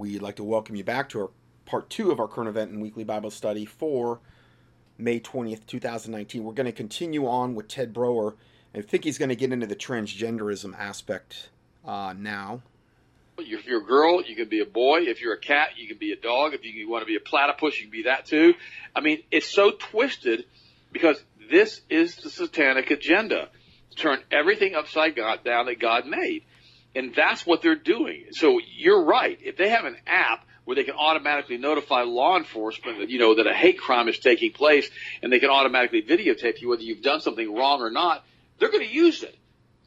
We'd like to welcome you back to our part two of our current event and weekly Bible study for May 20th, 2019. We're going to continue on with Ted Broer. I think he's going to get into the transgenderism aspect uh, now. If you're a girl, you can be a boy. If you're a cat, you can be a dog. If you want to be a platypus, you can be that too. I mean, it's so twisted because this is the satanic agenda. Turn everything upside down that God made. And that's what they're doing. So you're right. If they have an app where they can automatically notify law enforcement that, you know, that a hate crime is taking place and they can automatically videotape you whether you've done something wrong or not, they're going to use it.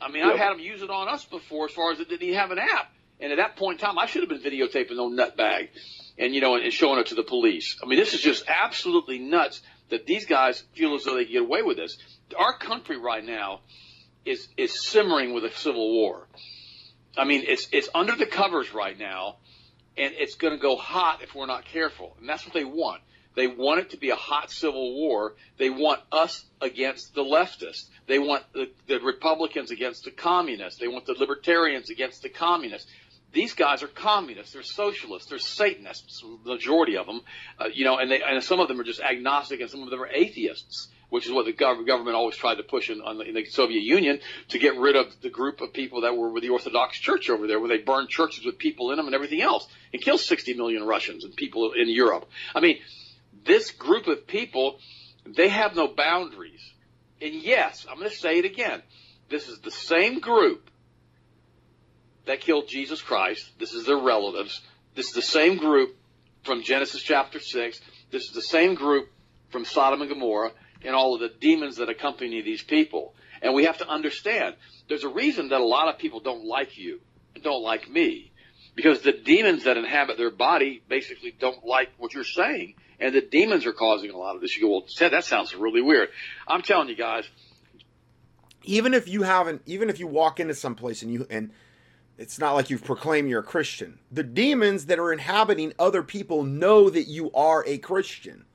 I mean, yep. I've had them use it on us before as far as it didn't even have an app. And at that point in time, I should have been videotaping no nutbag and, you know, and showing it to the police. I mean, this is just absolutely nuts that these guys feel as though they can get away with this. Our country right now is, is simmering with a civil war. I mean, it's it's under the covers right now, and it's going to go hot if we're not careful. And that's what they want. They want it to be a hot civil war. They want us against the leftists. They want the, the Republicans against the communists. They want the libertarians against the communists. These guys are communists. They're socialists. They're Satanists. The majority of them, uh, you know, and they and some of them are just agnostic, and some of them are atheists which is what the government always tried to push in, the, in the Soviet Union to get rid of the group of people that were with the Orthodox Church over there, where they burned churches with people in them and everything else, and killed 60 million Russians and people in Europe. I mean, this group of people, they have no boundaries. And yes, I'm going to say it again. This is the same group that killed Jesus Christ. This is their relatives. This is the same group from Genesis chapter 6. This is the same group from Sodom and Gomorrah and all of the demons that accompany these people. And we have to understand there's a reason that a lot of people don't like you, and don't like me, because the demons that inhabit their body basically don't like what you're saying. And the demons are causing a lot of this. You go, well, Ted, that sounds really weird. I'm telling you guys. Even if you haven't, even if you walk into some place and you, and it's not like you've proclaimed you're a Christian, the demons that are inhabiting other people know that you are a Christian.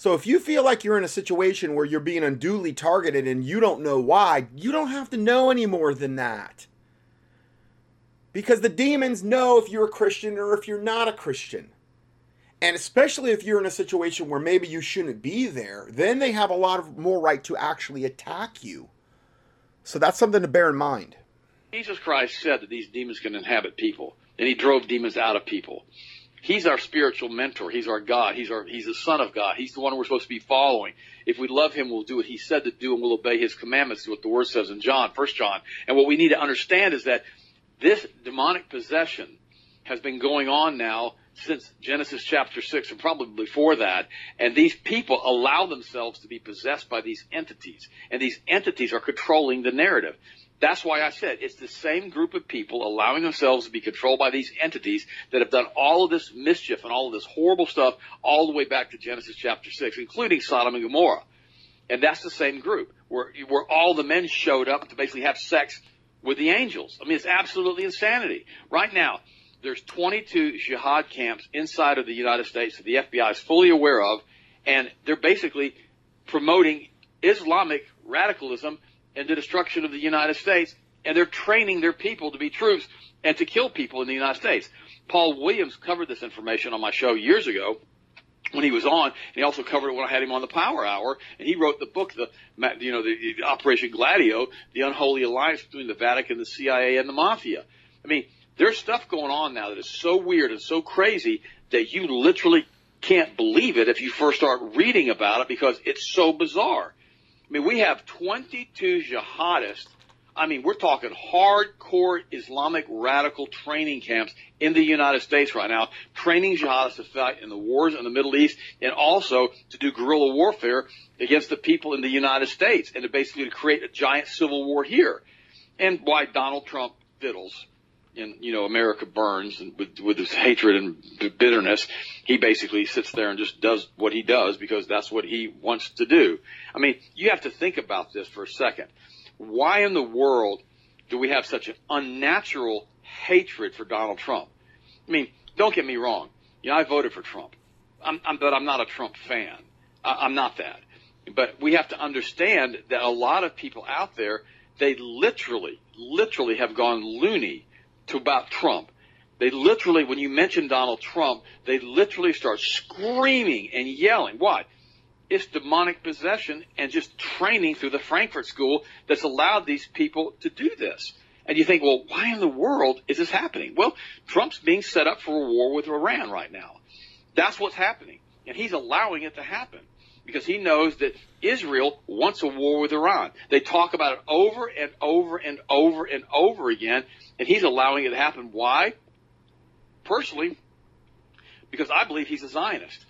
So if you feel like you're in a situation where you're being unduly targeted and you don't know why, you don't have to know any more than that. Because the demons know if you're a Christian or if you're not a Christian. And especially if you're in a situation where maybe you shouldn't be there, then they have a lot of more right to actually attack you. So that's something to bear in mind. Jesus Christ said that these demons can inhabit people, and he drove demons out of people. He's our spiritual mentor. He's our God. He's our, he's the son of God. He's the one we're supposed to be following. If we love him, we'll do what he said to do and we'll obey his commandments, what the word says in John, first John. And what we need to understand is that this demonic possession has been going on now since Genesis chapter 6 and probably before that. And these people allow themselves to be possessed by these entities. And these entities are controlling the narrative. That's why I said it's the same group of people allowing themselves to be controlled by these entities that have done all of this mischief and all of this horrible stuff all the way back to Genesis chapter 6, including Sodom and Gomorrah. And that's the same group where, where all the men showed up to basically have sex with the angels. I mean, it's absolutely insanity. Right now, there's 22 jihad camps inside of the United States that the FBI is fully aware of, and they're basically promoting Islamic radicalism and the destruction of the United States, and they're training their people to be troops and to kill people in the United States. Paul Williams covered this information on my show years ago when he was on, and he also covered it when I had him on the Power Hour, and he wrote the book, the you know, the, the Operation Gladio, the unholy alliance between the Vatican, the CIA, and the mafia. I mean, there's stuff going on now that is so weird and so crazy that you literally can't believe it if you first start reading about it because it's so bizarre. I mean, we have 22 jihadists. I mean, we're talking hardcore Islamic radical training camps in the United States right now, training jihadists to fight in the wars in the Middle East and also to do guerrilla warfare against the people in the United States and to basically to create a giant civil war here. And why Donald Trump fiddles and you know America burns and with, with his hatred and bitterness, he basically sits there and just does what he does because that's what he wants to do. I mean, you have to think about this for a second. Why in the world do we have such an unnatural hatred for Donald Trump? I mean, don't get me wrong. You know, I voted for Trump, I'm, I'm, but I'm not a Trump fan. I, I'm not that. But we have to understand that a lot of people out there, they literally, literally have gone loony to about Trump. They literally, when you mention Donald Trump, they literally start screaming and yelling. Why? It's demonic possession and just training through the Frankfurt School that's allowed these people to do this. And you think, well, why in the world is this happening? Well, Trump's being set up for a war with Iran right now. That's what's happening. And he's allowing it to happen because he knows that Israel wants a war with Iran. They talk about it over and over and over and over again, and he's allowing it to happen. Why? Personally, because I believe he's a Zionist.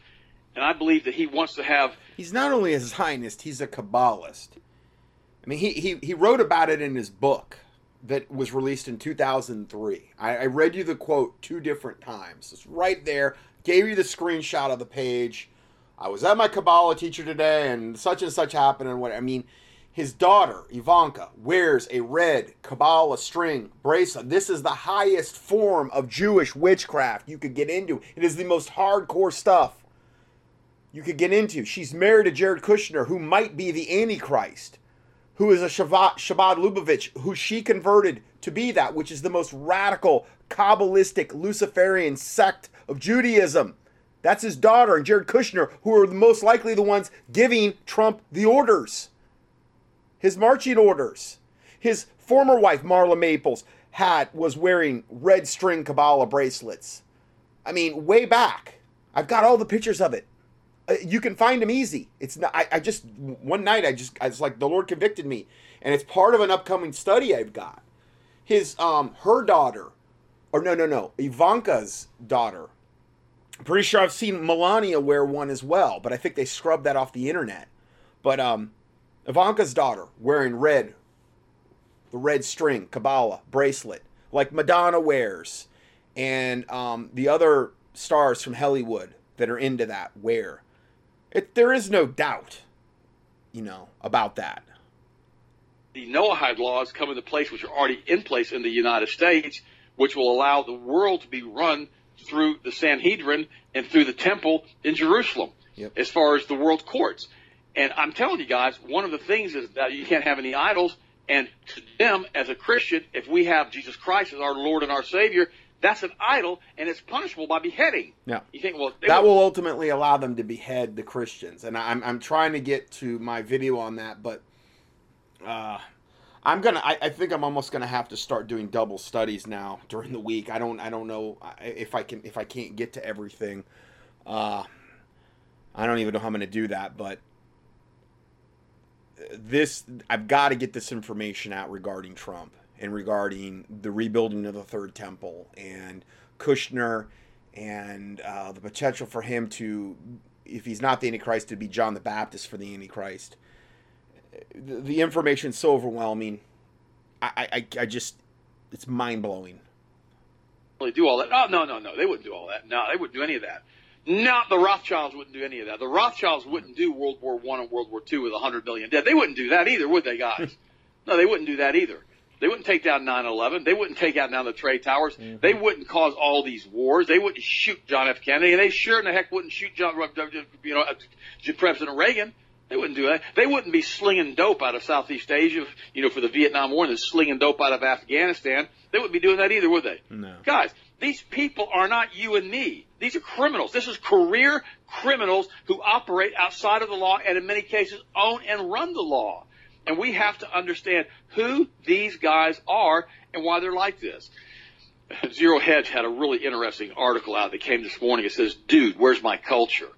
And I believe that he wants to have. He's not only a Zionist, he's a Kabbalist. I mean, he, he, he wrote about it in his book that was released in 2003. I, I read you the quote two different times. It's right there. Gave you the screenshot of the page. I was at my Kabbalah teacher today, and such and such happened, and what I mean. His daughter, Ivanka, wears a red Kabbalah string bracelet. This is the highest form of Jewish witchcraft you could get into. It is the most hardcore stuff you could get into. She's married to Jared Kushner, who might be the Antichrist, who is a Chabad, Chabad Lubavitch, who she converted to be that, which is the most radical, Kabbalistic, Luciferian sect of Judaism. That's his daughter and Jared Kushner, who are most likely the ones giving Trump the orders, his marching orders. His former wife, Marla Maples, had was wearing red string Kabbalah bracelets. I mean, way back. I've got all the pictures of it. Uh, you can find them easy. It's not. I, I just one night I just I was like the Lord convicted me, and it's part of an upcoming study I've got. His um her daughter, or no no no Ivanka's daughter I'm pretty sure I've seen Melania wear one as well, but I think they scrubbed that off the internet. But um, Ivanka's daughter wearing red, the red string Kabbalah bracelet, like Madonna wears, and um, the other stars from Hollywood that are into that wear. It, there is no doubt, you know, about that. The Noahide laws come into place, which are already in place in the United States, which will allow the world to be run through the Sanhedrin and through the temple in Jerusalem yep. as far as the world courts. And I'm telling you guys, one of the things is that you can't have any idols. And to them, as a Christian, if we have Jesus Christ as our Lord and our Savior, that's an idol, and it's punishable by beheading. Yeah. You think, well, that will ultimately allow them to behead the Christians, and I'm I'm trying to get to my video on that, but uh, I'm gonna. I, I, think I'm almost gonna have to start doing double studies now during the week. I don't. I don't know if I can. If I can't get to everything, uh, I don't even know how I'm gonna do that. But this, I've got to get this information out regarding Trump and regarding the rebuilding of the third temple and Kushner and uh, the potential for him to, if he's not the Antichrist, to be John the Baptist for the Antichrist the, the information is so overwhelming. I, I, I just, it's mind blowing. They do all that? Oh no, no, no. They wouldn't do all that. No, they wouldn't do any of that. Not the Rothschilds wouldn't do any of that. The Rothschilds wouldn't do World War One and World War Two with a hundred million dead. They wouldn't do that either, would they, guys? no, they wouldn't do that either. They wouldn't take down 9/11. They wouldn't take out down the trade towers. Mm-hmm. They wouldn't cause all these wars. They wouldn't shoot John F. Kennedy, and they sure in the heck wouldn't shoot John, you know, President Reagan. They wouldn't do that. They wouldn't be slinging dope out of Southeast Asia, you know, for the Vietnam War and then slinging dope out of Afghanistan. They wouldn't be doing that either, would they? No. Guys, these people are not you and me. These are criminals. This is career criminals who operate outside of the law and in many cases own and run the law. And we have to understand who these guys are and why they're like this. Zero Hedge had a really interesting article out that came this morning. It says, dude, where's my culture?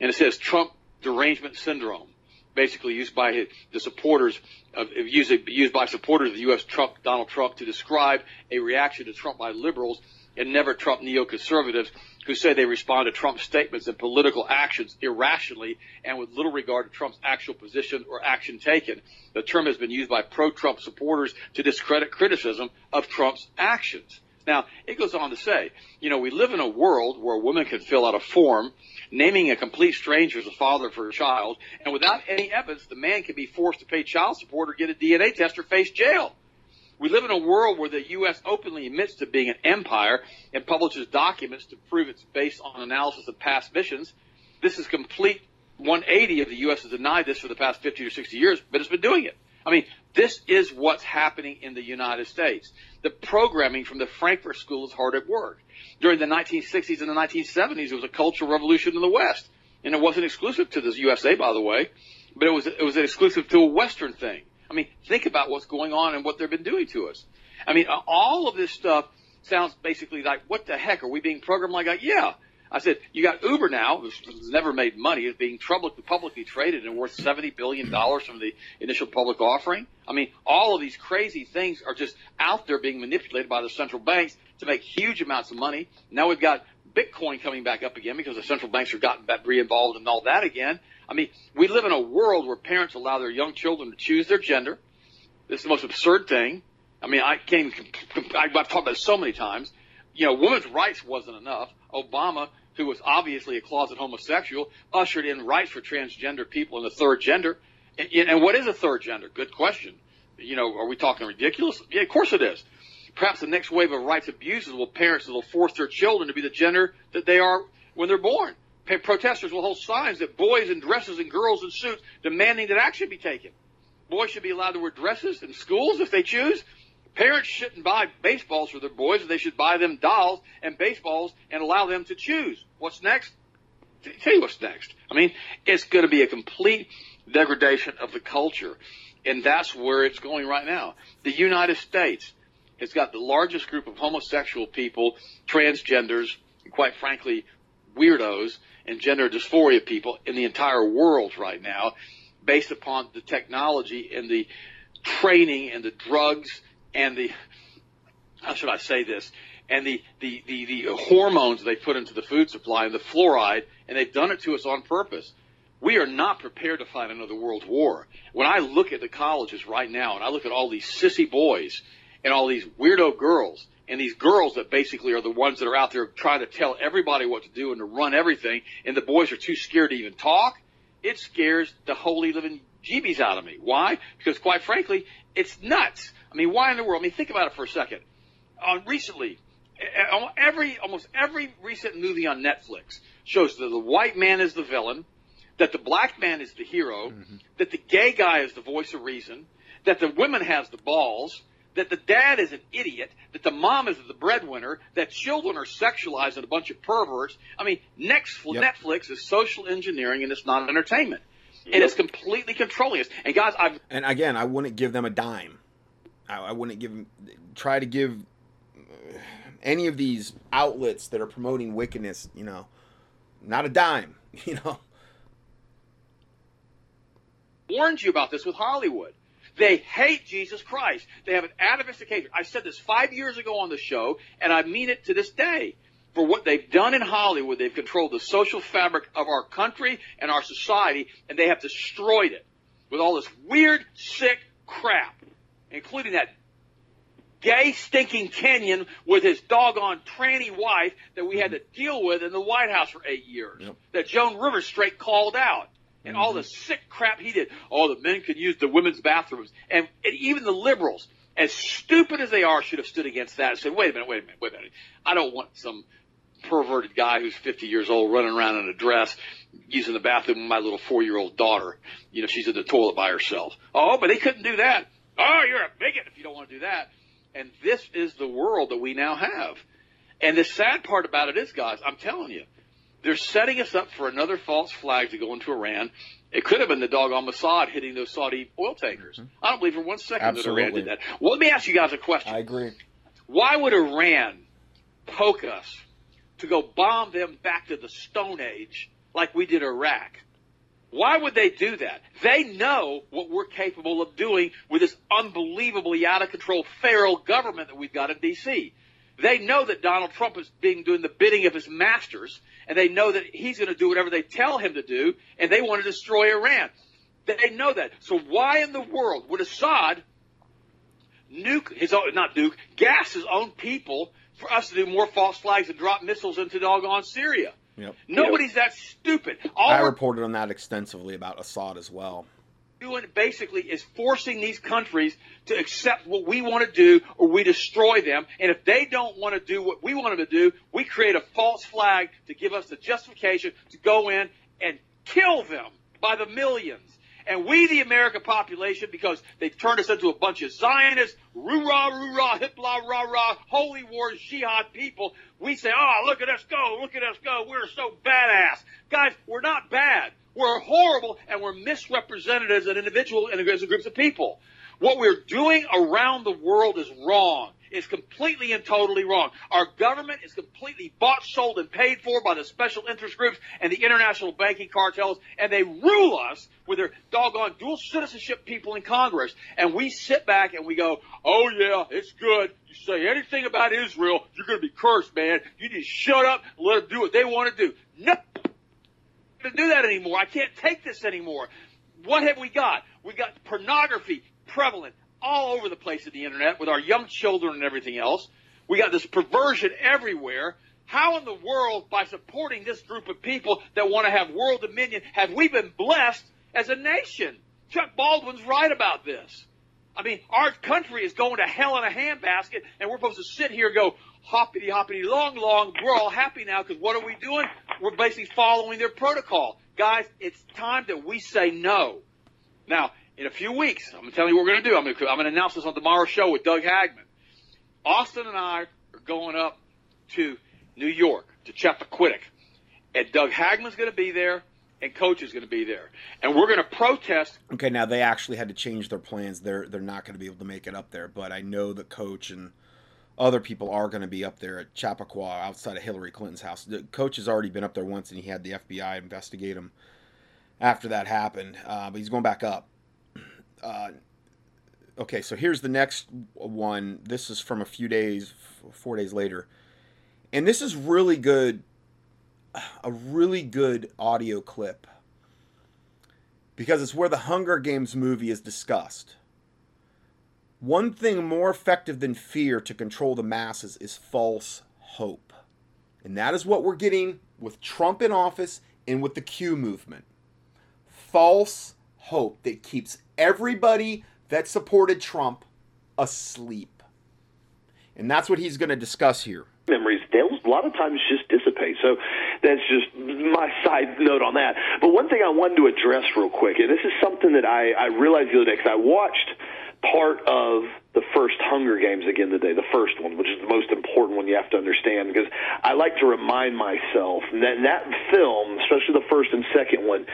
And it says Trump derangement syndrome basically used by the supporters of used, used by supporters of the U.S. Trump, Donald Trump, to describe a reaction to Trump by liberals and never Trump neoconservatives who say they respond to Trump's statements and political actions irrationally and with little regard to Trump's actual position or action taken. The term has been used by pro-Trump supporters to discredit criticism of Trump's actions. Now, it goes on to say, you know, we live in a world where a woman can fill out a form naming a complete stranger as a father for a child, and without any evidence, the man can be forced to pay child support or get a DNA test or face jail. We live in a world where the U.S. openly admits to being an empire and publishes documents to prove it's based on analysis of past missions. This is complete 180 of the U.S. has denied this for the past 50 or 60 years, but it's been doing it. I mean, this is what's happening in the United States. The programming from the Frankfurt School is hard at work. During the 1960s and the 1970s, there was a cultural revolution in the West. And it wasn't exclusive to the USA, by the way, but it was, it was exclusive to a Western thing. I mean, think about what's going on and what they've been doing to us. I mean, all of this stuff sounds basically like, what the heck? Are we being programmed like that? Yeah. I said, you got Uber now, who's never made money, is being publicly, publicly traded and worth $70 billion from the initial public offering. I mean, all of these crazy things are just out there being manipulated by the central banks to make huge amounts of money. Now we've got Bitcoin coming back up again because the central banks are gotten re-involved in all that again. I mean, we live in a world where parents allow their young children to choose their gender. This is the most absurd thing. I mean, I came, I've talked about it so many times. You know, women's rights wasn't enough. Obama, who was obviously a closet homosexual, ushered in rights for transgender people in the third gender. And, and what is a third gender? Good question. You know, are we talking ridiculous? Yeah, of course it is. Perhaps the next wave of rights abuses will parents will force their children to be the gender that they are when they're born. Protesters will hold signs that boys in dresses and girls in suits demanding that action be taken. Boys should be allowed to wear dresses in schools if they choose. Parents shouldn't buy baseballs for their boys. They should buy them dolls and baseballs and allow them to choose. What's next? tell you what's next. I mean, it's going to be a complete degradation of the culture. And that's where it's going right now. The United States has got the largest group of homosexual people, transgenders, and quite frankly, weirdos and gender dysphoria people in the entire world right now based upon the technology and the training and the drugs and the how should I say this and the, the, the, the hormones they put into the food supply and the fluoride and they've done it to us on purpose. We are not prepared to fight another world war. When I look at the colleges right now and I look at all these sissy boys and all these weirdo girls and these girls that basically are the ones that are out there trying to tell everybody what to do and to run everything and the boys are too scared to even talk, it scares the holy living jeebies out of me. Why? Because quite frankly, it's nuts. I mean, why in the world? I mean, think about it for a second. Uh, recently, every almost every recent movie on Netflix shows that the white man is the villain, that the black man is the hero, mm-hmm. that the gay guy is the voice of reason, that the woman has the balls, that the dad is an idiot, that the mom is the breadwinner, that children are sexualized and a bunch of perverts. I mean, next yep. Netflix is social engineering and it's not entertainment. Yep. And it's completely controlling us. And guys, I've and again, I wouldn't give them a dime. I, I wouldn't give. Try to give uh, any of these outlets that are promoting wickedness, you know, not a dime. You know, warned you about this with Hollywood. They hate Jesus Christ. They have an atavistic hatred. I said this five years ago on the show, and I mean it to this day. For what they've done in Hollywood, they've controlled the social fabric of our country and our society, and they have destroyed it with all this weird, sick crap, including that gay, stinking Kenyan with his doggone tranny wife that we had to deal with in the White House for eight years. Yep. That Joan Rivers straight called out and mm-hmm. all the sick crap he did. All the men could use the women's bathrooms, and, and even the liberals, as stupid as they are, should have stood against that and said, "Wait a minute, wait a minute, wait a minute. I don't want some." perverted guy who's 50 years old running around in a dress using the bathroom with my little four year old daughter. You know, she's in the toilet by herself. Oh, but they couldn't do that. Oh, you're a bigot if you don't want to do that. And this is the world that we now have. And the sad part about it is, guys, I'm telling you, they're setting us up for another false flag to go into Iran. It could have been the dog on Mossad hitting those Saudi oil tankers. Mm-hmm. I don't believe for one second Absolutely. that Iran did that. Well, let me ask you guys a question. I agree. Why would Iran poke us to go bomb them back to the Stone Age like we did Iraq? Why would they do that? They know what we're capable of doing with this unbelievably out of control feral government that we've got in D.C. They know that Donald Trump is being doing the bidding of his masters, and they know that he's going to do whatever they tell him to do, and they want to destroy Iran. They know that. So why in the world would Assad nuke his own, not nuke, gas his own people for us to do more false flags and drop missiles into doggone Syria? Yep. Nobody's that stupid. All I reported on that extensively about Assad as well doing basically is forcing these countries to accept what we want to do or we destroy them. And if they don't want to do what we want them to do, we create a false flag to give us the justification to go in and kill them by the millions. And we, the American population, because they've turned us into a bunch of Zionists, roo-rah, roo-rah, hip-la, rah-rah, holy war, jihad people, we say, oh, look at us go, look at us go, we're so badass. Guys, we're not bad. We're horrible, and we're misrepresented as an individual and as a group of people. What we're doing around the world is wrong is completely and totally wrong. Our government is completely bought, sold, and paid for by the special interest groups and the international banking cartels, and they rule us with their doggone dual citizenship people in Congress. And we sit back and we go, oh yeah, it's good. You say anything about Israel, you're going to be cursed, man. You just shut up and let them do what they want to do. No, to do that anymore. I can't take this anymore. What have we got? We got pornography prevalent all over the place at the internet with our young children and everything else. We got this perversion everywhere. How in the world, by supporting this group of people that want to have world dominion, have we been blessed as a nation? Chuck Baldwin's right about this. I mean, our country is going to hell in a handbasket, and we're supposed to sit here and go, hoppity hoppity long long, we're all happy now because what are we doing? We're basically following their protocol. Guys, it's time that we say no. Now, in a few weeks. I'm telling you what we're going to do. I'm going to, I'm going to announce this on tomorrow's show with Doug Hagmann. Austin and I are going up to New York, to Chappaquiddick. And Doug Hagmann's going to be there, and Coach is going to be there. And we're going to protest. Okay, now they actually had to change their plans. They're, they're not going to be able to make it up there. But I know that Coach and other people are going to be up there at Chappaqua outside of Hillary Clinton's house. The coach has already been up there once, and he had the FBI investigate him after that happened. Uh, but he's going back up uh, okay, so here's the next one. This is from a few days, four days later. And this is really good, a really good audio clip because it's where the Hunger Games movie is discussed. One thing more effective than fear to control the masses is false hope. And that is what we're getting with Trump in office and with the Q movement. False hope that keeps everybody that supported Trump asleep. And that's what he's going to discuss here. Memories, they'll a lot of times just dissipate. So that's just my side note on that. But one thing I wanted to address real quick, and this is something that I, I realized the other day because I watched part of the first Hunger Games again today, the first one, which is the most important one you have to understand, because I like to remind myself that that film, especially the first and second one,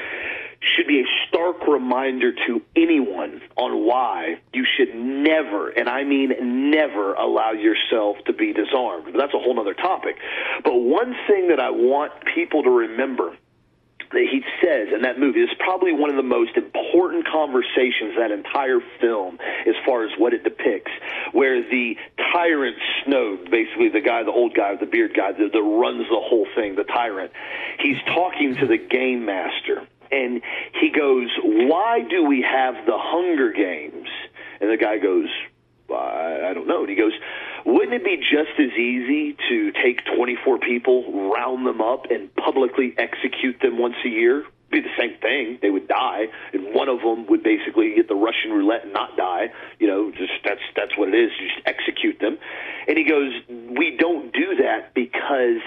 should be a stark reminder to anyone on why you should never, and I mean never, allow yourself to be disarmed. But that's a whole other topic. But one thing that I want people to remember that he says in that movie is probably one of the most important conversations that entire film as far as what it depicts where the tyrant Snoke basically the guy the old guy the beard guy that runs the whole thing the tyrant he's talking to the game master and he goes, "Why do we have the Hunger Games?" And the guy goes, I, don't know. And he goes, wouldn't it be just as easy to take 24 people, round them up, and publicly execute them once a year? Be the same thing. They would die, and one of them would basically get the Russian roulette and not die. You know, just that's that's what it is. You just execute them. And he goes, we don't do that because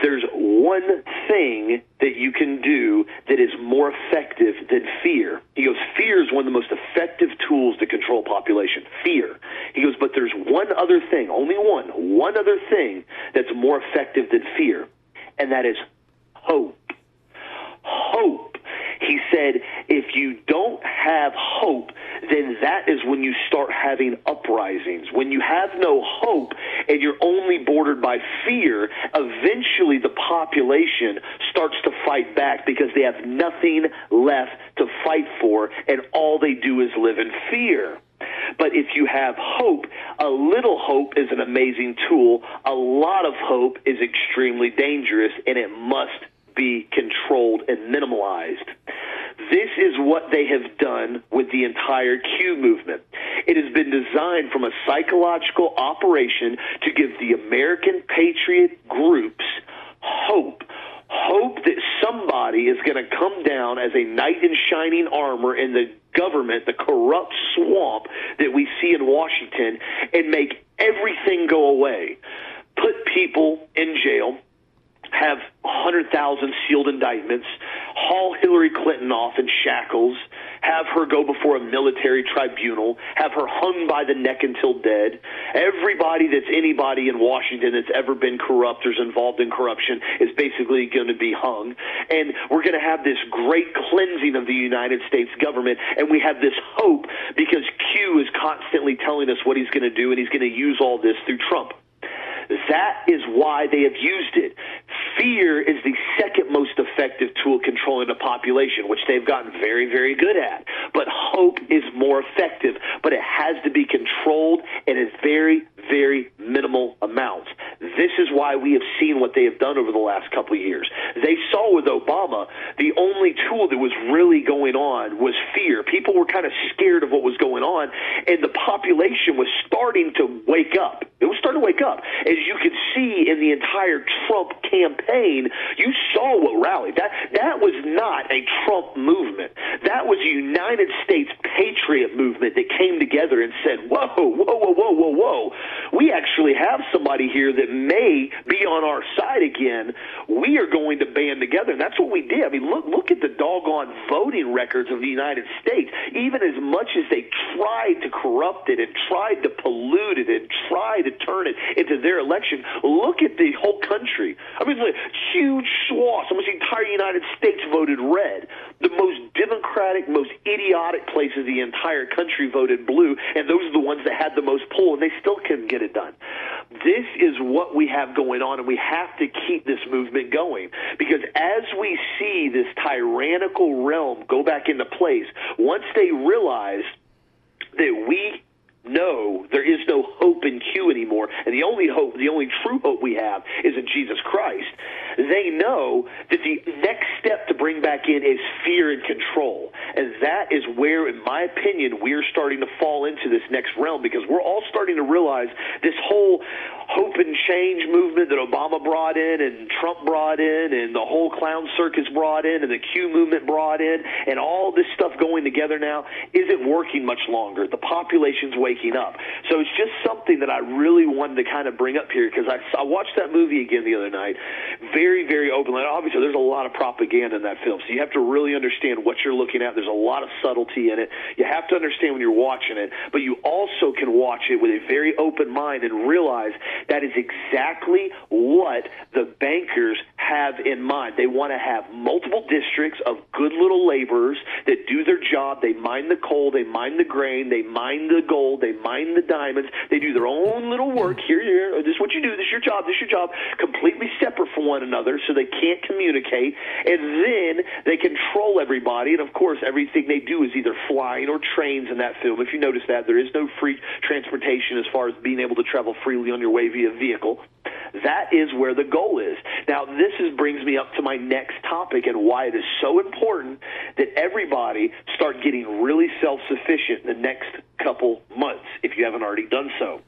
there's one thing that you can do that is more effective than fear. He goes, fear is one of the most effective tools to control population. Fear. He goes, but there's one other thing, only one, one other thing that's more effective than fear, and that is hope hope. He said, if you don't have hope, then that is when you start having uprisings. When you have no hope and you're only bordered by fear, eventually the population starts to fight back because they have nothing left to fight for, and all they do is live in fear. But if you have hope, a little hope is an amazing tool. A lot of hope is extremely dangerous, and it must be controlled and minimalized. This is what they have done with the entire Q movement. It has been designed from a psychological operation to give the American patriot groups hope. Hope that somebody is going to come down as a knight in shining armor in the government, the corrupt swamp that we see in Washington, and make everything go away. Put people in jail, have 100,000 sealed indictments, haul Hillary Clinton off in shackles, have her go before a military tribunal, have her hung by the neck until dead. Everybody that's anybody in Washington that's ever been corrupt or is involved in corruption is basically going to be hung. And we're going to have this great cleansing of the United States government, and we have this hope because Q is constantly telling us what he's going to do, and he's going to use all this through Trump. That is why they have used it. Fear is the second most effective tool controlling the population, which they've gotten very, very good at. But hope is more effective, but it has to be controlled in a very, very minimal amounts. This is why we have seen what they have done over the last couple of years. They saw with Obama, the only tool that was really going on was fear. People were kind of scared of what was going on, and the population was starting to wake up. It was starting to wake up. As you could see in the entire Trump campaign, you saw what rallied. That that was not a Trump movement. That was a United States patriot movement that came together and said, "Whoa, whoa, whoa, whoa, whoa, whoa! We actually have somebody here that may be on our side again. We are going to band together." And that's what we did. I mean, look look at the doggone voting records of the United States. Even as much as they tried to corrupt it and tried to pollute it and tried to turn it into their election. Look at the whole country. I mean, huge swaths, almost the entire United States voted red. The most democratic, most idiotic places the entire country voted blue, and those are the ones that had the most pull, and they still couldn't get it done. This is what we have going on, and we have to keep this movement going because as we see this tyrannical realm go back into place, once they realize that we no, there is no hope in Q anymore. And the only hope, the only true hope we have is in Jesus Christ. They know that the next step to bring back in is fear and control. And that is where, in my opinion, we're starting to fall into this next realm because we're all starting to realize this whole hope and change movement that Obama brought in and Trump brought in and the whole clown circus brought in and the Q movement brought in and all this stuff going together now isn't working much longer. The population's up. So it's just something that I really wanted to kind of bring up here because I, I watched that movie again the other night very, very openly. Obviously, there's a lot of propaganda in that film, so you have to really understand what you're looking at. There's a lot of subtlety in it. You have to understand when you're watching it, but you also can watch it with a very open mind and realize that is exactly what the bankers have in mind. They want to have multiple districts of good little laborers that do their job. They mine the coal, they mine the grain, they mine the gold, they mine the diamonds. They do their own little work. Here, here, this is what you do. This is your job. This is your job. Completely separate from one another, so they can't communicate. And then they control everybody. And of course, everything they do is either flying or trains in that film. If you notice that, there is no free transportation as far as being able to travel freely on your way via vehicle. That is where the goal is. Now, this is, brings me up to my next topic and why it is so important that everybody start getting really self sufficient in the next couple months if you haven't already done so.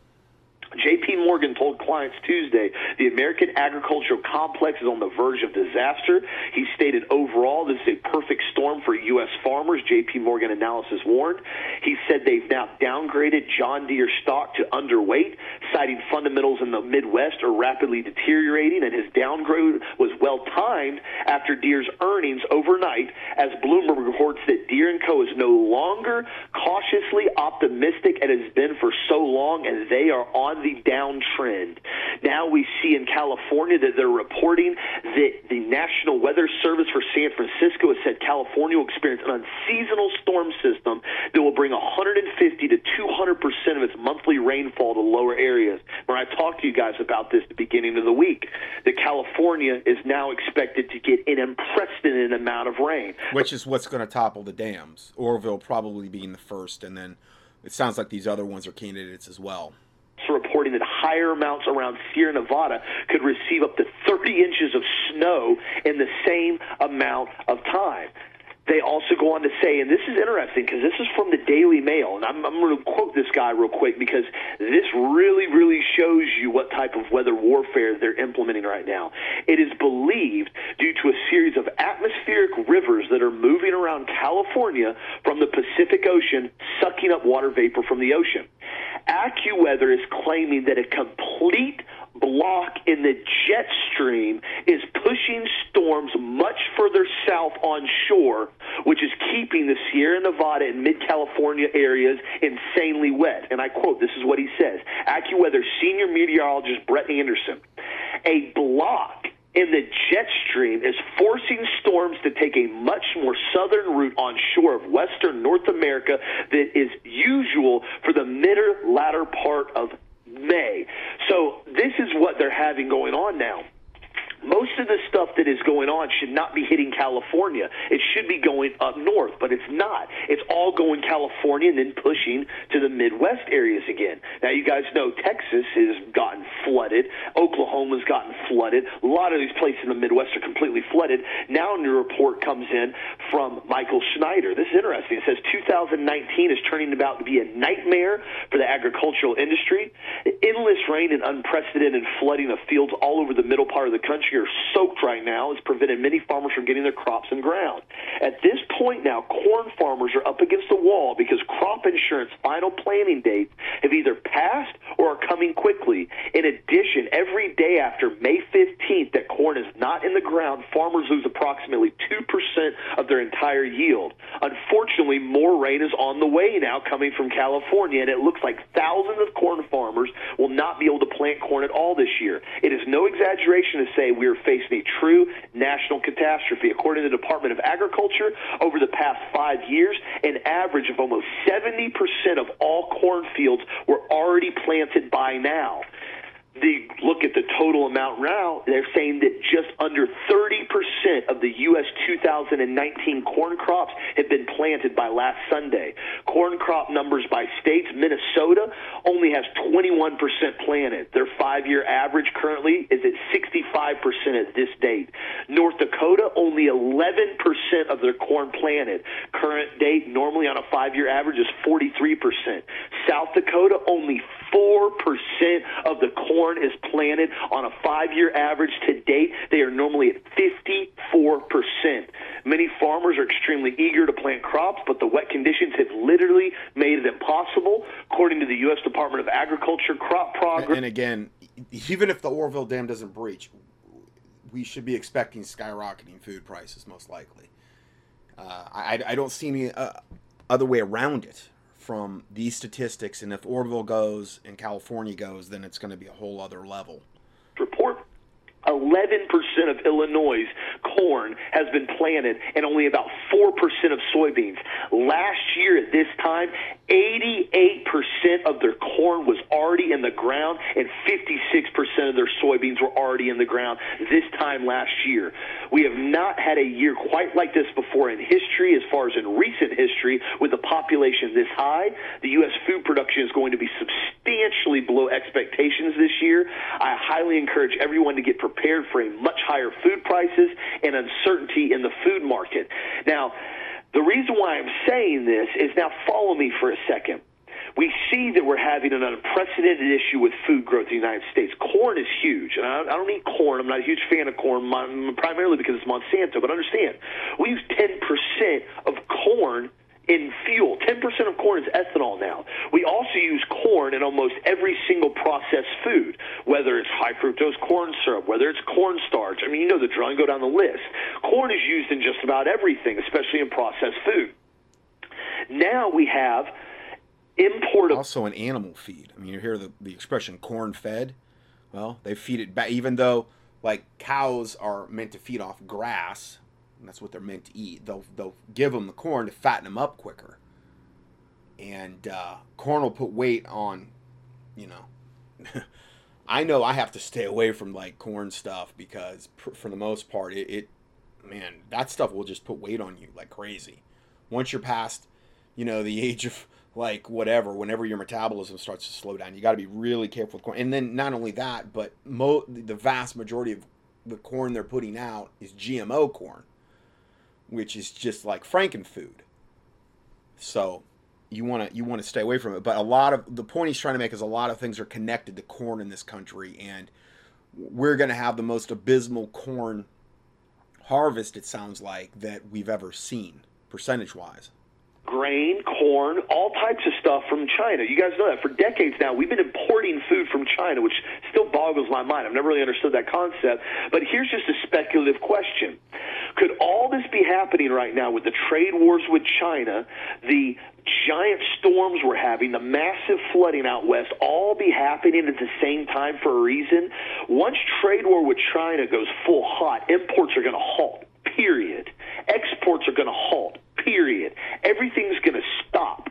JP Morgan told clients Tuesday the American agricultural complex is on the verge of disaster. He stated overall this is a perfect storm for U.S. farmers, JP Morgan analysis warned. He said they've now downgraded John Deere stock to underweight, citing fundamentals in the Midwest are rapidly deteriorating, and his downgrade was well timed after Deere's earnings overnight, as Bloomberg reports that Deere & Co. is no longer cautiously optimistic and has been for so long, and they are on the downtrend. Now we see in California that they're reporting that the National Weather Service for San Francisco has said California will experience an unseasonal storm system that will bring 150 to 200 percent of its monthly rainfall to lower areas. When I talked to you guys about this at the beginning of the week, that California is now expected to get an unprecedented amount of rain, which is what's going to topple the dams. Oroville probably being the first, and then it sounds like these other ones are candidates as well reporting that higher amounts around Sierra Nevada could receive up to 30 inches of snow in the same amount of time. They also go on to say, and this is interesting because this is from the Daily Mail, and I'm, I'm going to quote this guy real quick because this really, really shows you what type of weather warfare they're implementing right now. It is believed, due to a series of atmospheric rivers that are moving around California from the Pacific Ocean, sucking up water vapor from the ocean. AccuWeather is claiming that a complete block in the jet stream is pushing storms much further south on shore, which is keeping the Sierra Nevada and mid California areas insanely wet. And I quote, this is what he says AccuWeather senior meteorologist Brett Anderson. A block in the jet stream is forcing storms to take a much more southern route on shore of western North America than is usual for the middle latter part of May. So this is what they're having going on now most of the stuff that is going on should not be hitting California. It should be going up north, but it's not. It's all going California and then pushing to the Midwest areas again. Now, you guys know Texas has gotten flooded. Oklahoma's gotten flooded. A lot of these places in the Midwest are completely flooded. Now, a new report comes in from Michael Snyder. This is interesting. It says 2019 is turning about to be a nightmare for the agricultural industry. Endless rain and unprecedented flooding of fields all over the middle part of the country are soaked right now has prevented many farmers from getting their crops in ground. At this point now, corn farmers are up against the wall because crop insurance final planting dates have either passed or are coming quickly. In addition, every day after May 15th that corn is not in the ground, farmers lose approximately 2% of their entire yield. Unfortunately, more rain is on the way now coming from California, and it looks like thousands of corn farmers will not be able to plant corn at all this year. It is no exaggeration to say we we are facing a true national catastrophe. According to the Department of Agriculture, over the past five years, an average of almost 70% of all cornfields were already planted by now the look at the total amount now, they're saying that just under 30% of the U.S. 2019 corn crops have been planted by last Sunday. Corn crop numbers by states, Minnesota only has 21% planted. Their five year average currently is at 65% at this date. North Dakota, only 11% of their corn planted. Current date, normally on a five year average, is 43%. South Dakota, only 4% of the corn is planted on a five year average to date. They are normally at 54%. Many farmers are extremely eager to plant crops, but the wet conditions have literally made it impossible. According to the U.S. Department of Agriculture, crop progress. And again, even if the Oroville Dam doesn't breach, we should be expecting skyrocketing food prices, most likely. Uh, I, I don't see any uh, other way around it from these statistics, and if Oroville goes and California goes, then it's going to be a whole other level. Report 11% of Illinois' corn has been planted and only about 4% of soybeans. Last year at this time, 88% of their corn was already in the ground and 56% of their soybeans were already in the ground this time last year. We have not had a year quite like this before in history, as far as in recent history, with a population this high. The U.S. food production is going to be substantially below expectations this year. I highly encourage everyone to get prepared for a much higher food prices and uncertainty in the food market. Now, the reason why I'm saying this is now follow me for a second. We see that we're having an unprecedented issue with food growth in the United States. Corn is huge, and I don't eat corn. I'm not a huge fan of corn, primarily because it's Monsanto. But understand, we use 10% of corn in fuel. 10% of corn is ethanol now. We also use corn in almost every single processed food, whether it's high fructose corn syrup, whether it's cornstarch. I mean, you know the drill, go down the list. Corn is used in just about everything, especially in processed food. Now we have import of. Also, an animal feed. I mean, you hear the, the expression corn fed. Well, they feed it back, even though, like, cows are meant to feed off grass that's what they're meant to eat. They'll they'll give them the corn to fatten them up quicker, and uh, corn will put weight on, you know. I know I have to stay away from like corn stuff because for the most part it, it man that stuff will just put weight on you like crazy. Once you're past, you know, the age of like whatever, whenever your metabolism starts to slow down, you got to be really careful with corn. And then not only that, but mo- the vast majority of the corn they're putting out is GMO corn which is just like frankenfood. So you want to you want to stay away from it. But a lot of the point he's trying to make is a lot of things are connected to corn in this country, and we're going to have the most abysmal corn harvest. It sounds like that we've ever seen, percentage wise grain, corn, all types of stuff from China. You guys know that for decades now we've been importing food from China, which still boggles my mind. I've never really understood that concept. But here's just a speculative question: Could all this be happening right now with the trade wars with China, the giant storms we're having, the massive flooding out west, all be happening at the same time for a reason? Once trade war with China goes full hot, imports are going to halt. Period. Exports are going to halt period. Everything's going to stop.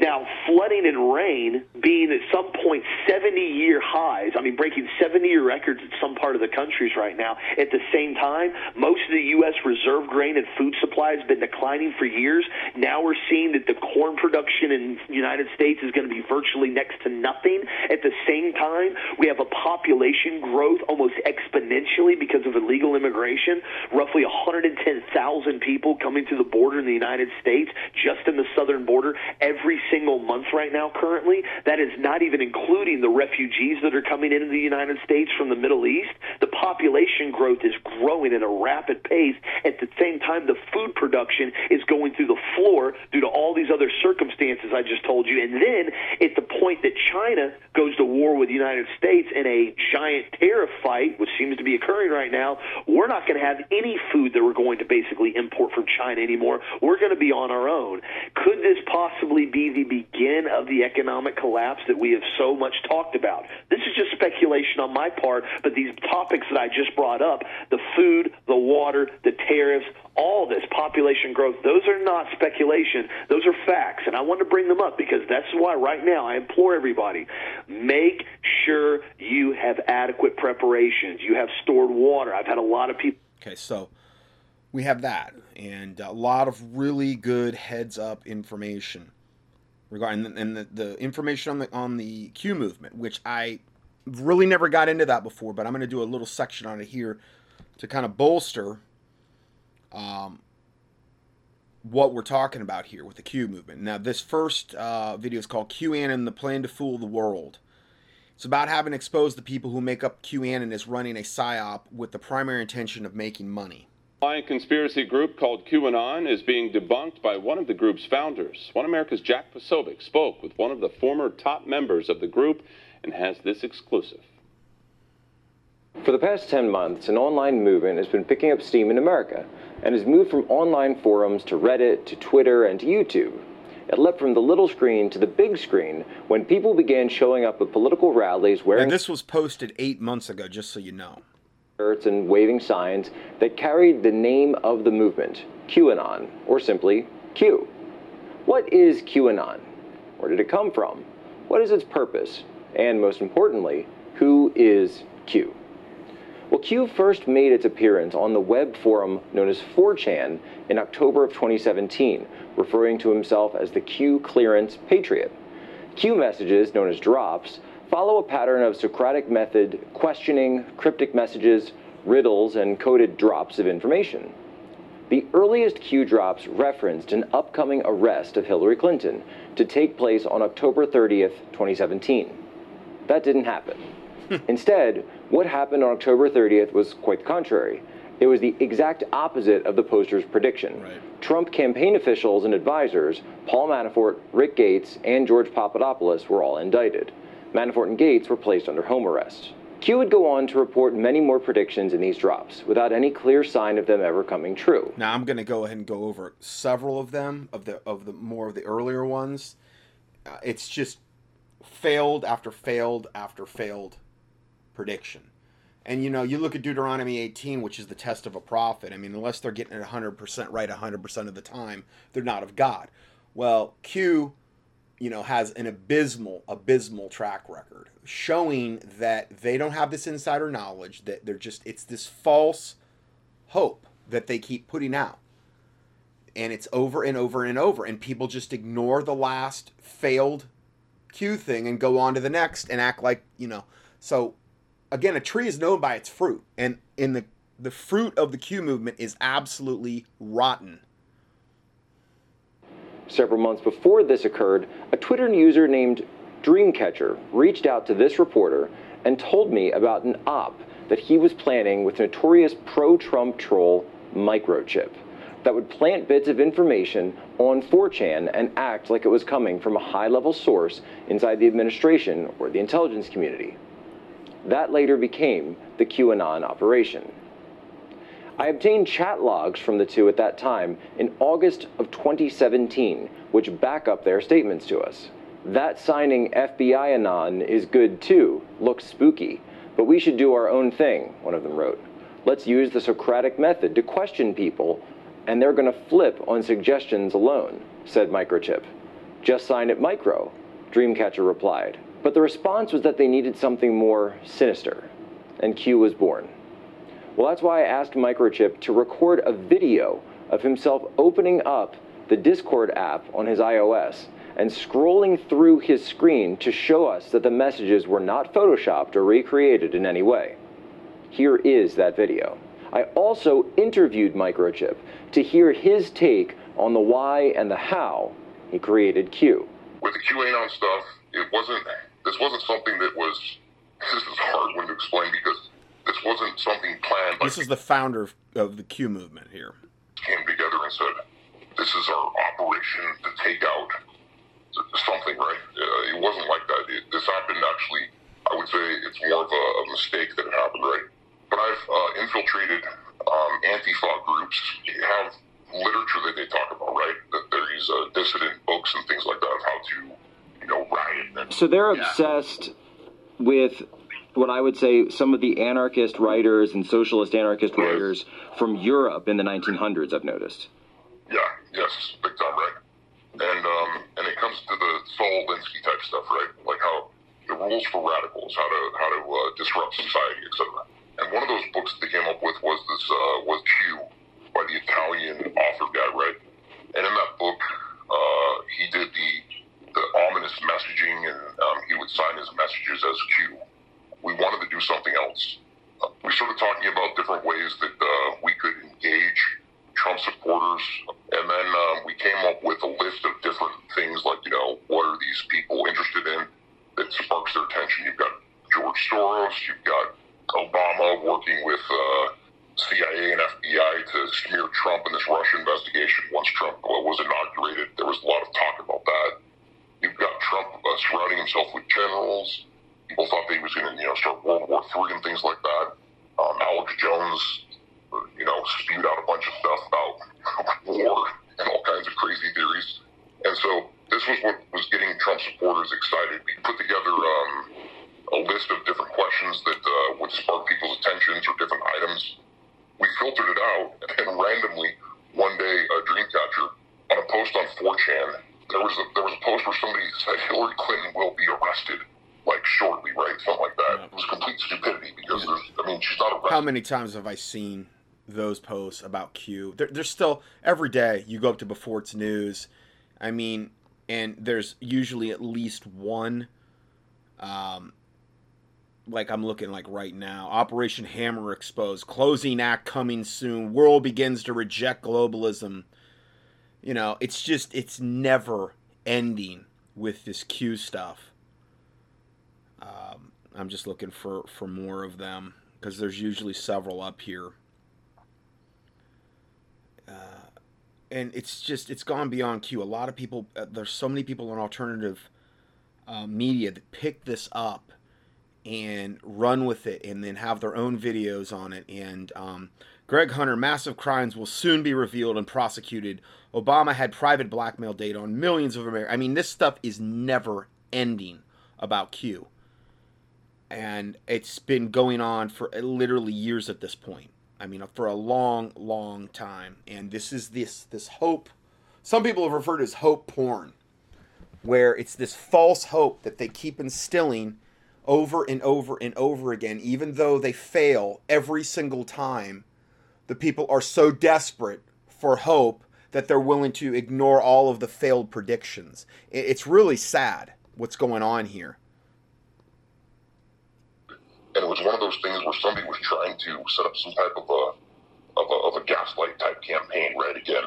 Now, flooding and rain being at some point 70 year highs, I mean, breaking 70 year records in some part of the countries right now. At the same time, most of the U.S. reserve grain and food supply has been declining for years. Now we're seeing that the corn production in the United States is going to be virtually next to nothing. At the same time, we have a population growth almost exponentially because of illegal immigration. Roughly 110,000 people coming to the border in the United States, just in the southern border, every single month right now currently. That is not even including the refugees that are coming into the United States from the Middle East. The population growth is growing at a rapid pace. At the same time, the food production is going through the floor due to all these other circumstances I just told you. And then at the point that China goes to war with the United States in a giant tariff fight, which seems to be occurring right now, we're not going to have any food that we're going to basically import from China anymore. We're going to be on our own. Could this possibly be the begin of the economic collapse that we have so much talked about. This is just speculation on my part, but these topics that I just brought up the food, the water, the tariffs, all this population growth, those are not speculation. Those are facts. And I want to bring them up because that's why right now I implore everybody make sure you have adequate preparations. You have stored water. I've had a lot of people. Okay, so we have that and a lot of really good heads up information regarding and the, the information on the on the Q movement, which I really never got into that before, but I'm going to do a little section on it here to kind of bolster um, what we're talking about here with the Q movement. Now, this first uh, video is called QAnon: The Plan to Fool the World. It's about having exposed the people who make up QAnon as running a psyop with the primary intention of making money conspiracy group called QAnon is being debunked by one of the group's founders. One America's Jack Posobiec spoke with one of the former top members of the group and has this exclusive. For the past 10 months, an online movement has been picking up steam in America and has moved from online forums to Reddit to Twitter and to YouTube. It leapt from the little screen to the big screen when people began showing up at political rallies wearing. And this was posted eight months ago, just so you know shirts and waving signs that carried the name of the movement, QAnon, or simply Q. What is QAnon? Where did it come from? What is its purpose? And most importantly, who is Q? Well, Q first made its appearance on the web forum known as 4chan in October of 2017, referring to himself as the Q Clearance Patriot. Q messages, known as drops, follow a pattern of Socratic method questioning, cryptic messages, riddles, and coded drops of information. The earliest Q drops referenced an upcoming arrest of Hillary Clinton to take place on October 30th, 2017. That didn't happen. Instead, what happened on October 30th was quite the contrary. It was the exact opposite of the poster's prediction. Right. Trump campaign officials and advisors, Paul Manafort, Rick Gates, and George Papadopoulos, were all indicted. Manafort and Gates were placed under home arrest. Q would go on to report many more predictions in these drops, without any clear sign of them ever coming true. Now I'm going to go ahead and go over several of them, of the of the more of the earlier ones. Uh, it's just failed after failed after failed prediction. And you know, you look at Deuteronomy 18, which is the test of a prophet. I mean, unless they're getting it 100% right 100% of the time, they're not of God. Well, Q you know, has an abysmal, abysmal track record showing that they don't have this insider knowledge, that they're just, it's this false hope that they keep putting out. And it's over and over and over. And people just ignore the last failed Q thing and go on to the next and act like, you know. So, again, a tree is known by its fruit. And in the, the fruit of the Q movement is absolutely rotten Several months before this occurred, a Twitter user named Dreamcatcher reached out to this reporter and told me about an op that he was planning with notorious pro Trump troll Microchip. that would plant bits of information on 4chan and act like it was coming from a high level source inside the administration or the intelligence community. That later became the QAnon operation. I obtained chat logs from the two at that time in August of 2017, which back up their statements to us. That signing FBI Anon is good too, looks spooky, but we should do our own thing, one of them wrote. Let's use the Socratic method to question people, and they're going to flip on suggestions alone, said Microchip. Just sign it micro, Dreamcatcher replied. But the response was that they needed something more sinister, and Q was born. Well, that's why I asked Microchip to record a video of himself opening up the Discord app on his iOS and scrolling through his screen to show us that the messages were not photoshopped or recreated in any way. Here is that video. I also interviewed Microchip to hear his take on the why and the how he created Q. With the QAnon stuff, it wasn't, this wasn't something that was, this is hard one to explain because this wasn't something planned. This is the founder of the Q movement here. Came together and said, "This is our operation to take out something." Right? Uh, it wasn't like that. It, this happened actually. I would say it's more of a, a mistake that it happened. Right? But I've uh, infiltrated um, anti-fa groups. You have literature that they talk about, right? That there's uh, dissident books and things like that of how to, you know, riot. And, So they're obsessed with what I would say some of the anarchist writers and socialist anarchist writers from Europe in the 1900s, I've noticed. Yeah, yes, big time, right? And um, and it comes to the Saul Alinsky type stuff, right? Like how the rules for radicals, how to how to uh, disrupt society, etc. And one of those books that they came up with was this uh, was Q by the Italian author guy, right? And in that book, uh, he did the the ominous messaging, and um, he would sign his messages as Q. We wanted to do something else. Uh, we started talking about different ways that uh, we could engage Trump supporters, and then um, we came up with a list of different things like, you know, what are these people interested in that sparks their attention? You've got George Soros, you've got Obama working with uh, CIA and FBI to smear Trump in this Russia investigation once Trump uh, was inaugurated. There was a lot of talk about that. You've got Trump uh, surrounding himself with generals. People thought that he was going to, you know, start World War III and things like that. Um, Alex Jones, uh, you know, spewed out a bunch of stuff about war and all kinds of crazy theories. And so this was what was getting Trump supporters excited. We put together um, a list of different questions that uh, would spark people's attentions or different items. We filtered it out, and randomly, one day, a Dreamcatcher on a post on 4chan, there was a there was a post where somebody said Hillary Clinton will be arrested, like shortly, right? Something like that. It was complete stupidity because there's, I mean, she's not. How many times have I seen those posts about Q? There, there's still every day you go up to before it's news. I mean, and there's usually at least one. Um, like I'm looking like right now, Operation Hammer exposed, closing act coming soon. World begins to reject globalism. You know, it's just it's never ending with this Q stuff. Um, I'm just looking for for more of them because there's usually several up here. Uh, and it's just it's gone beyond Q. A lot of people, uh, there's so many people in alternative uh, media that pick this up and run with it, and then have their own videos on it. And um, Greg Hunter, massive crimes will soon be revealed and prosecuted. Obama had private blackmail data on millions of Americans. I mean, this stuff is never ending about Q and it's been going on for uh, literally years at this point. I mean, uh, for a long, long time. And this is this this hope. Some people have referred to as hope porn, where it's this false hope that they keep instilling over and over and over again, even though they fail every single time. The people are so desperate for hope that they're willing to ignore all of the failed predictions. It's really sad what's going on here. And it was one of those things where somebody was trying to set up some type of a of a, of a gaslight type campaign right again.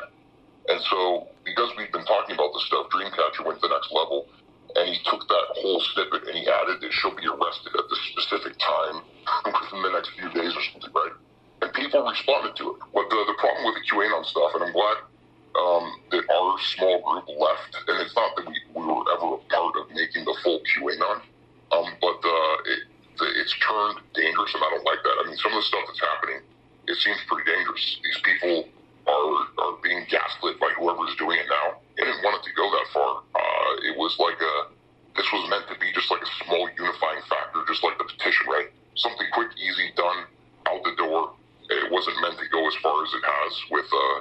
And so because we've been talking about this stuff, Dreamcatcher went to the next level and he took that whole snippet and he added that she'll be arrested at this specific time within the next few days or something, right? And people responded to it. But the, the problem with the QAnon stuff, and I'm glad um, that our small group left, and it's not that we, we were ever a part of making the full QAnon, um, but uh, it, it's turned dangerous, and I don't like that. I mean, some of the stuff that's happening, it seems pretty dangerous. These people are, are being gaslit by whoever's doing it now. I didn't want it to go that far. Uh, it was like a, this was meant to be just like a small unifying factor, just like the petition, right? Something quick, easy, done, out the door. It wasn't meant to go as far as it has with, uh,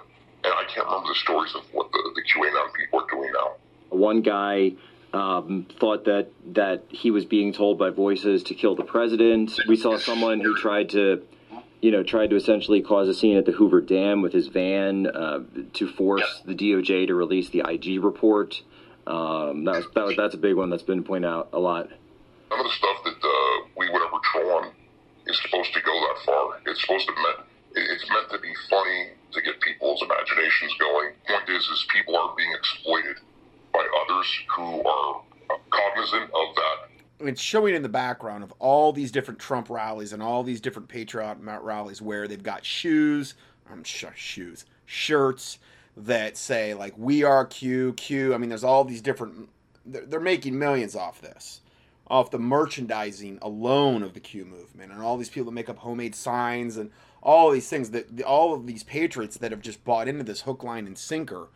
and I can't remember the stories of what the, the QAnon people are doing now. One guy um, thought that that he was being told by voices to kill the president. We saw someone who tried to, you know, tried to essentially cause a scene at the Hoover Dam with his van uh, to force the DOJ to release the IG report. Um, that was, that was, that's a big one that's been pointed out a lot. Some of the stuff that uh, we would troll on is supposed to go that far. It's supposed to meant it's meant to be funny to get people's imaginations going. Point is, is people are being exploited by others who are cognizant of that. It's showing in the background of all these different Trump rallies and all these different patriot rallies where they've got shoes, um, I'm sure shoes, shirts that say like "We are Q, Q." I mean, there's all these different. They're making millions off this, off the merchandising alone of the Q movement, and all these people that make up homemade signs and all these things that all of these patriots that have just bought into this hook, line, and sinker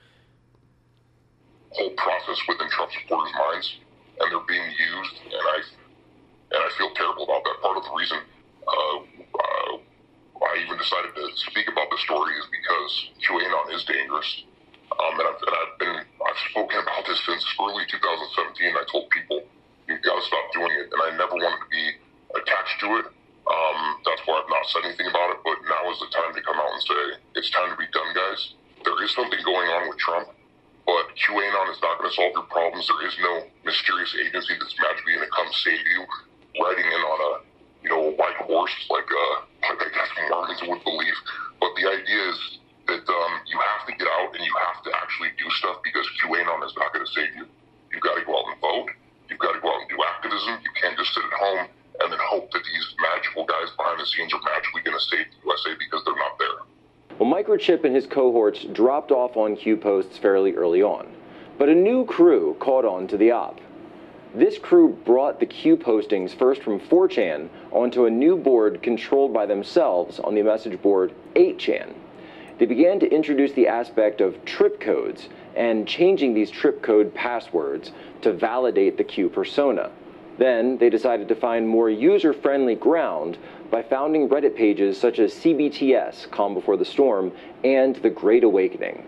whole process within Trump supporters' minds, and they're being used. And I and I feel terrible about that. Part of the reason uh, uh, I even decided to speak about the story is because QAnon is dangerous. Um, and, I've, and I've been I've spoken about this since early 2017. I told people you've got to stop doing it, and I never wanted to be attached to it. Um, that's why I've not said anything about it. But now is the time to come out and say it's time to be done, guys. There is something going on with Trump but QAnon is not going to solve your problems. There is no mysterious agency that's magically going to come save you, riding in on a you know a white horse like uh like I guess Mormons would believe. But the idea is that um, you have to get out and you have to actually do stuff because QAnon is not going to save you. You've got to go out and vote. You've got to go out and do activism. You can't just sit at home and then hope that these magical guys behind the scenes are magically going to save the USA because they're not there. Well, Microchip and his cohorts dropped off on Q posts fairly early on, but a new crew caught on to the op. This crew brought the Q postings first from 4chan onto a new board controlled by themselves on the message board 8chan. They began to introduce the aspect of trip codes and changing these trip code passwords to validate the Q persona. Then they decided to find more user friendly ground by founding Reddit pages such as CBTS, Calm Before the Storm, and The Great Awakening.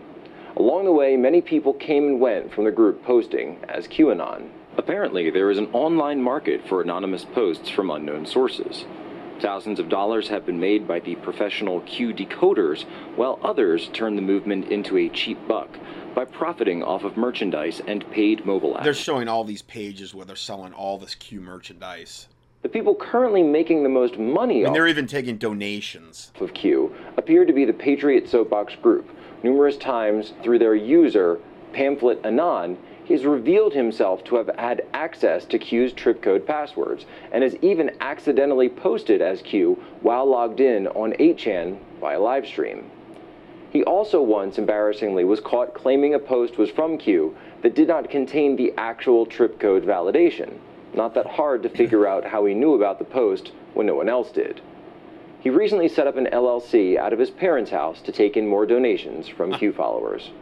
Along the way, many people came and went from the group posting as QAnon. Apparently, there is an online market for anonymous posts from unknown sources. Thousands of dollars have been made by the professional Q decoders, while others turn the movement into a cheap buck by profiting off of merchandise and paid mobile ads. They're showing all these pages where they're selling all this Q merchandise. The people currently making the most money and they're even taking donations of Q appear to be the Patriot Soapbox Group. Numerous times through their user, Pamphlet Anon, he's revealed himself to have had access to Q's trip code passwords and has even accidentally posted as Q while logged in on 8chan via livestream. He also once, embarrassingly, was caught claiming a post was from Q that did not contain the actual trip code validation. Not that hard to figure out how he knew about the post when no one else did. He recently set up an LLC out of his parents' house to take in more donations from ah. Q followers.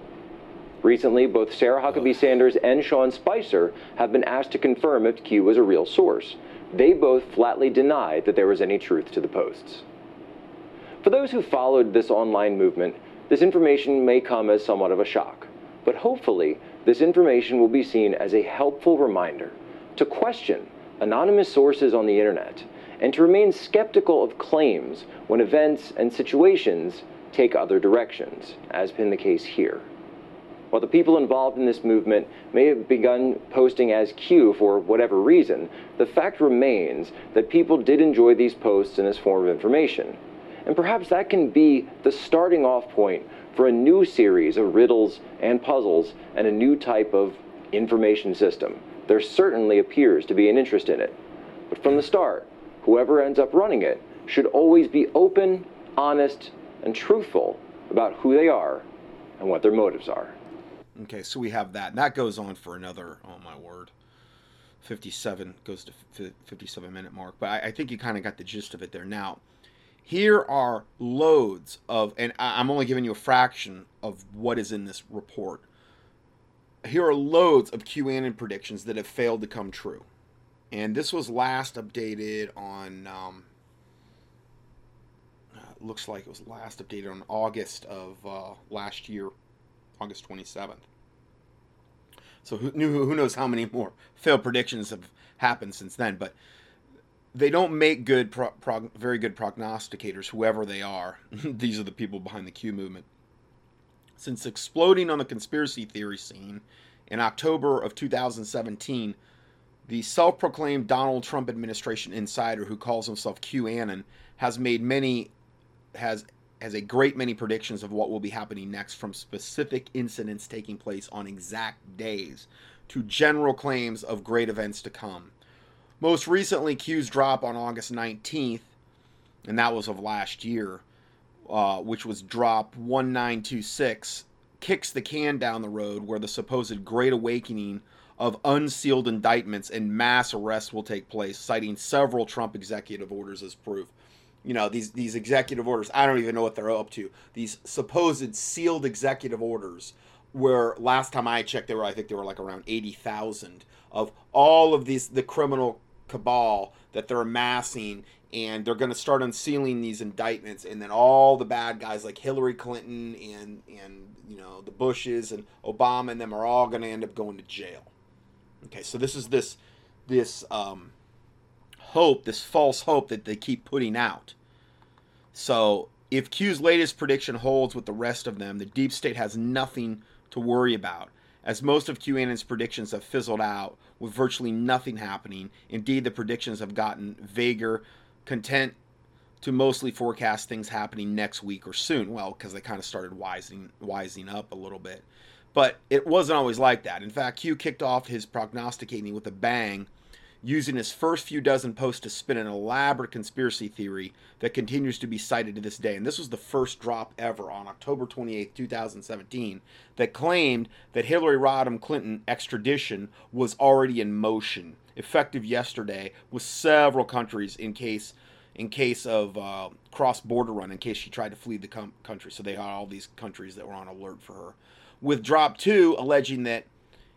Recently, both Sarah Huckabee Sanders and Sean Spicer have been asked to confirm if Q was a real source. They both flatly denied that there was any truth to the posts. For those who followed this online movement, this information may come as somewhat of a shock, but hopefully, this information will be seen as a helpful reminder to question anonymous sources on the internet and to remain skeptical of claims when events and situations take other directions, as has been the case here. While the people involved in this movement may have begun posting as Q for whatever reason, the fact remains that people did enjoy these posts in this form of information. And perhaps that can be the starting off point for a new series of riddles and puzzles and a new type of information system there certainly appears to be an interest in it. But from the start, whoever ends up running it should always be open, honest and truthful about who they are and what their motives are. Okay, so we have that. And that goes on for another, oh my word, 57, goes to 57 minute mark. But I, I think you kind of got the gist of it there. Now, here are loads of, and I'm only giving you a fraction of what is in this report. Here are loads of QAnon predictions that have failed to come true. And this was last updated on, um, uh, looks like it was last updated on August of uh, last year, August 27th. So who, who knows how many more failed predictions have happened since then? But they don't make good, pro, prog, very good prognosticators, whoever they are. These are the people behind the Q movement. Since exploding on the conspiracy theory scene in October of 2017, the self proclaimed Donald Trump administration insider who calls himself QAnon has made many, has has a great many predictions of what will be happening next from specific incidents taking place on exact days to general claims of great events to come. Most recently, Q's drop on August 19th, and that was of last year, uh, which was drop 1926, kicks the can down the road where the supposed great awakening of unsealed indictments and mass arrests will take place, citing several Trump executive orders as proof. You know, these, these executive orders, I don't even know what they're up to. These supposed sealed executive orders, where last time I checked, they were, I think they were like around 80,000 of all of these, the criminal cabal that they're amassing and they're going to start unsealing these indictments and then all the bad guys like Hillary Clinton and and you know the Bushes and Obama and them are all going to end up going to jail. Okay, so this is this this um, hope, this false hope that they keep putting out. So if Q's latest prediction holds with the rest of them, the deep state has nothing to worry about as most of QAnon's predictions have fizzled out with virtually nothing happening. Indeed, the predictions have gotten vaguer, content to mostly forecast things happening next week or soon. Well, because they kind of started wising, wising up a little bit. But it wasn't always like that. In fact, Q kicked off his prognosticating with a bang using his first few dozen posts to spin an elaborate conspiracy theory that continues to be cited to this day. And this was the first drop ever on October 28, 2017, that claimed that Hillary Rodham Clinton extradition was already in motion, effective yesterday, with several countries in case in case of uh, cross-border run, in case she tried to flee the com- country. So they had all these countries that were on alert for her. With drop two, alleging that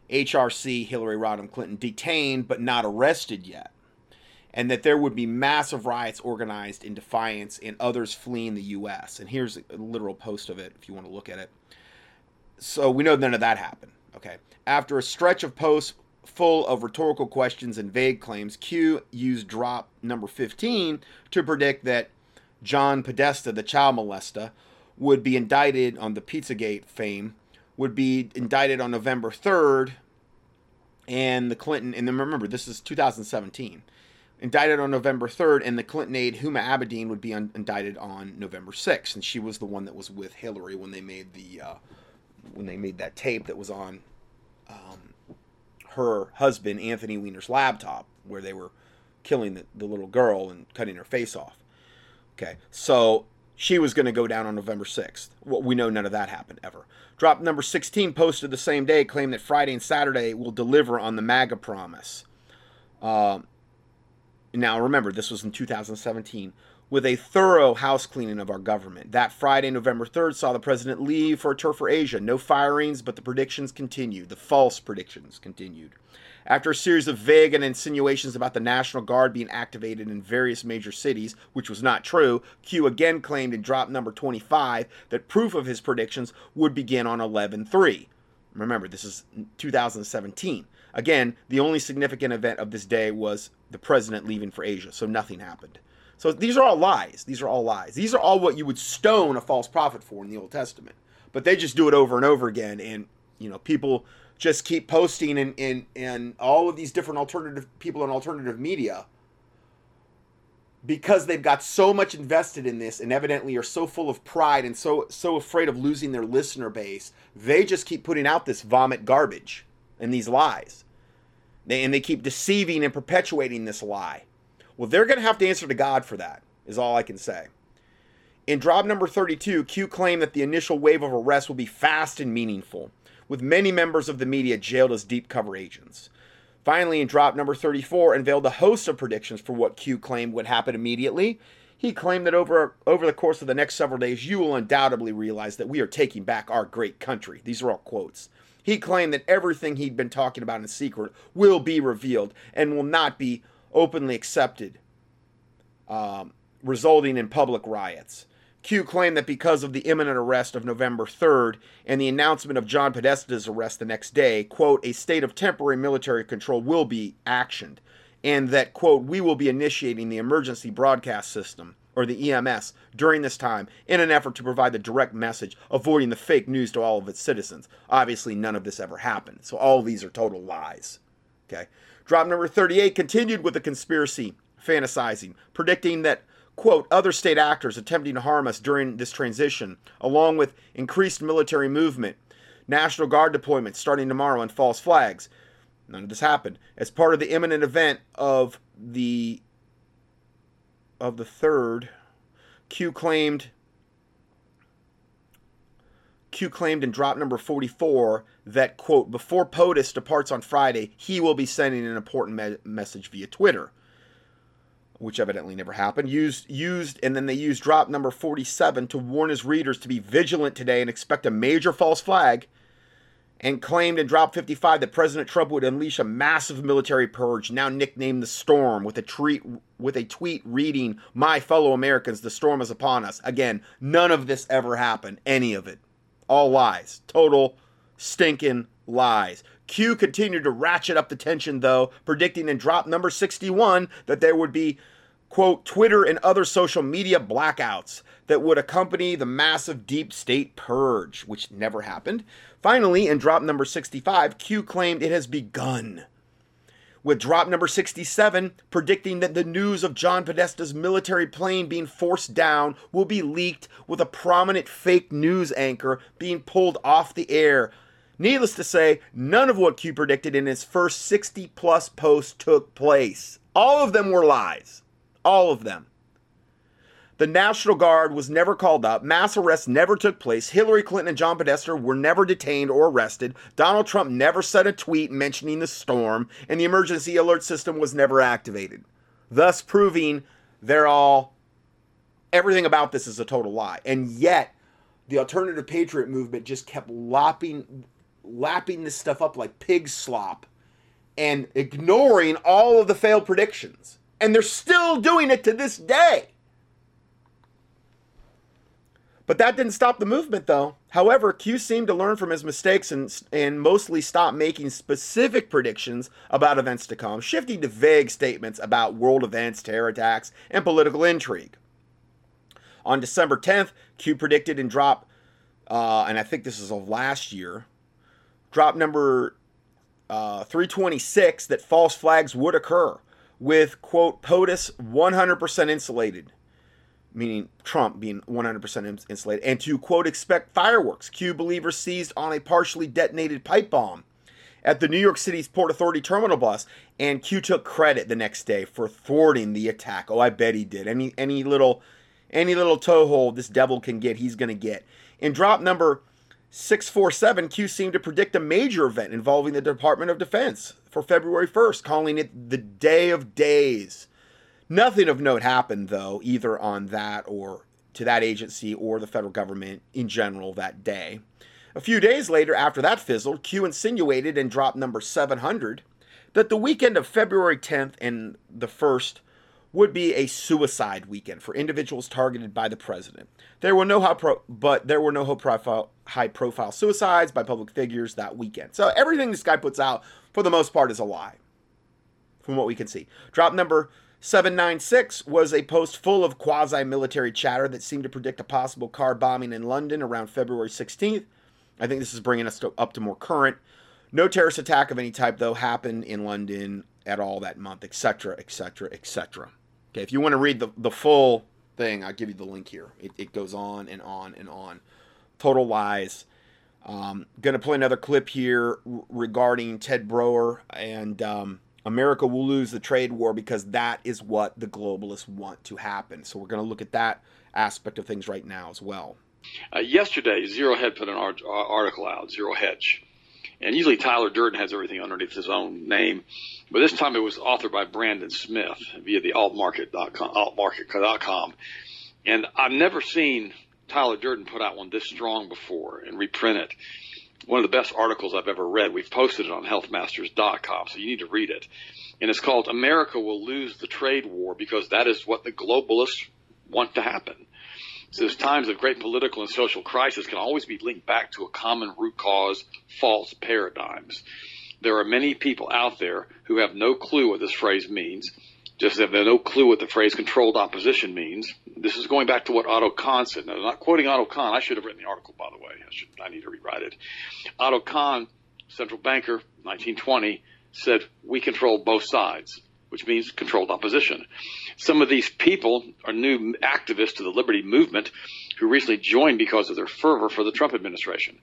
HRC Hillary Rodham Clinton detained but not arrested yet, and that there would be massive riots organized in defiance and others fleeing the U.S. And here's a literal post of it if you want to look at it. So we know none of that happened. Okay. After a stretch of posts full of rhetorical questions and vague claims, Q used drop number 15 to predict that John Podesta, the child molester, would be indicted on the Pizzagate fame would be indicted on November 3rd, and the Clinton, and then remember, this is 2017, indicted on November 3rd, and the Clinton aide Huma Abedin would be un- indicted on November 6th, and she was the one that was with Hillary when they made the uh, when they made that tape that was on um, her husband Anthony Weiner's laptop, where they were killing the, the little girl and cutting her face off. Okay, so she was going to go down on November 6th. Well, we know none of that happened ever. Drop number 16 posted the same day claimed that Friday and Saturday will deliver on the MAGA promise. Uh, now, remember, this was in 2017 with a thorough house cleaning of our government. That Friday, November 3rd, saw the president leave for a tour for Asia. No firings, but the predictions continued. The false predictions continued. After a series of vague and insinuations about the National Guard being activated in various major cities, which was not true, Q again claimed in drop number 25 that proof of his predictions would begin on 11 3. Remember, this is 2017. Again, the only significant event of this day was the president leaving for Asia, so nothing happened. So these are all lies. These are all lies. These are all what you would stone a false prophet for in the Old Testament. But they just do it over and over again, and you know people just keep posting and and and all of these different alternative people in alternative media because they've got so much invested in this and evidently are so full of pride and so so afraid of losing their listener base they just keep putting out this vomit garbage and these lies. They, and they keep deceiving and perpetuating this lie. Well they're going to have to answer to god for that is all i can say. In drop number 32, Q claimed that the initial wave of arrests will be fast and meaningful, with many members of the media jailed as deep cover agents. Finally, in drop number 34, unveiled a host of predictions for what Q claimed would happen immediately. He claimed that over, over the course of the next several days, you will undoubtedly realize that we are taking back our great country. These are all quotes. He claimed that everything he'd been talking about in secret will be revealed and will not be openly accepted, um, resulting in public riots. Q claimed that because of the imminent arrest of November 3rd and the announcement of John Podesta's arrest the next day, quote, a state of temporary military control will be actioned, and that, quote, we will be initiating the emergency broadcast system, or the EMS, during this time in an effort to provide the direct message, avoiding the fake news to all of its citizens. Obviously, none of this ever happened, so all these are total lies. Okay. Drop number 38 continued with the conspiracy fantasizing, predicting that quote, other state actors attempting to harm us during this transition, along with increased military movement, National Guard deployments starting tomorrow, and false flags. None of this happened. As part of the imminent event of the of the third, Q claimed Q claimed in drop number 44 that, quote, before POTUS departs on Friday, he will be sending an important me- message via Twitter which evidently never happened, used used and then they used drop number 47 to warn his readers to be vigilant today and expect a major false flag and claimed in drop 55 that President Trump would unleash a massive military purge, now nicknamed the Storm, with a tweet with a tweet reading, "My fellow Americans, the storm is upon us." Again, none of this ever happened, any of it. All lies. Total stinking lies. Q continued to ratchet up the tension, though, predicting in drop number 61 that there would be quote, Twitter and other social media blackouts that would accompany the massive deep state purge, which never happened. Finally, in drop number 65, Q claimed it has begun. With drop number 67 predicting that the news of John Podesta's military plane being forced down will be leaked with a prominent fake news anchor being pulled off the air. Needless to say, none of what Q predicted in his first 60 plus posts took place. All of them were lies. All of them. The National Guard was never called up. Mass arrests never took place. Hillary Clinton and John Podesta were never detained or arrested. Donald Trump never sent a tweet mentioning the storm, and the emergency alert system was never activated. Thus, proving they're all, everything about this is a total lie. And yet, the alternative patriot movement just kept lopping, lapping this stuff up like pig slop and ignoring all of the failed predictions and they're still doing it to this day. But that didn't stop the movement, though. However, Q seemed to learn from his mistakes and, and mostly stopped making specific predictions about events to come, shifting to vague statements about world events, terror attacks, and political intrigue. On December 10th, Q predicted in drop, uh, and I think this is of last year, drop number uh, 326, that false flags would occur with, quote, POTUS 100% insulated, meaning Trump being 100% insulated, and to, quote, expect fireworks. Q believers seized on a partially detonated pipe bomb at the New York City's Port Authority terminal bus, and Q took credit the next day for thwarting the attack. Oh, I bet he did. Any any little any little toehold this devil can get, he's gonna get. In drop number 647, Q seemed to predict a major event involving the Department of Defense for February 1st, calling it the Day of Days. Nothing of note happened, though, either on that or to that agency or the federal government in general that day. A few days later, after that fizzled, Q insinuated and dropped number 700 that the weekend of February 10th and the 1st would be a suicide weekend for individuals targeted by the president. There were no high pro- but there were no high profile, high profile suicides by public figures that weekend. So everything this guy puts out, for the most part, is a lie, from what we can see. Drop number 796 was a post full of quasi military chatter that seemed to predict a possible car bombing in London around February 16th. I think this is bringing us to, up to more current. No terrorist attack of any type, though, happened in London at all that month, etc., etc., etc. Okay, if you want to read the, the full thing, I'll give you the link here. It, it goes on and on and on. Total lies. Um, going to play another clip here regarding Ted Broer and um, America will lose the trade war because that is what the globalists want to happen. So we're going to look at that aspect of things right now as well. Uh, yesterday, Zero Hedge put an art- uh, article out, Zero Hedge. And usually Tyler Durden has everything underneath his own name. But this time it was authored by Brandon Smith via the altmarket.com, altmarket.com. And I've never seen Tyler Durden put out one this strong before and reprint it. One of the best articles I've ever read. We've posted it on healthmasters.com, so you need to read it. And it's called America Will Lose the Trade War because that is what the globalists want to happen. Says times of great political and social crisis can always be linked back to a common root cause, false paradigms. There are many people out there who have no clue what this phrase means, just have no clue what the phrase controlled opposition means. This is going back to what Otto Kahn said. Now, I'm not quoting Otto Kahn. I should have written the article, by the way. I, should, I need to rewrite it. Otto Kahn, central banker, 1920, said, we control both sides which means controlled opposition. Some of these people are new activists to the liberty movement who recently joined because of their fervor for the Trump administration.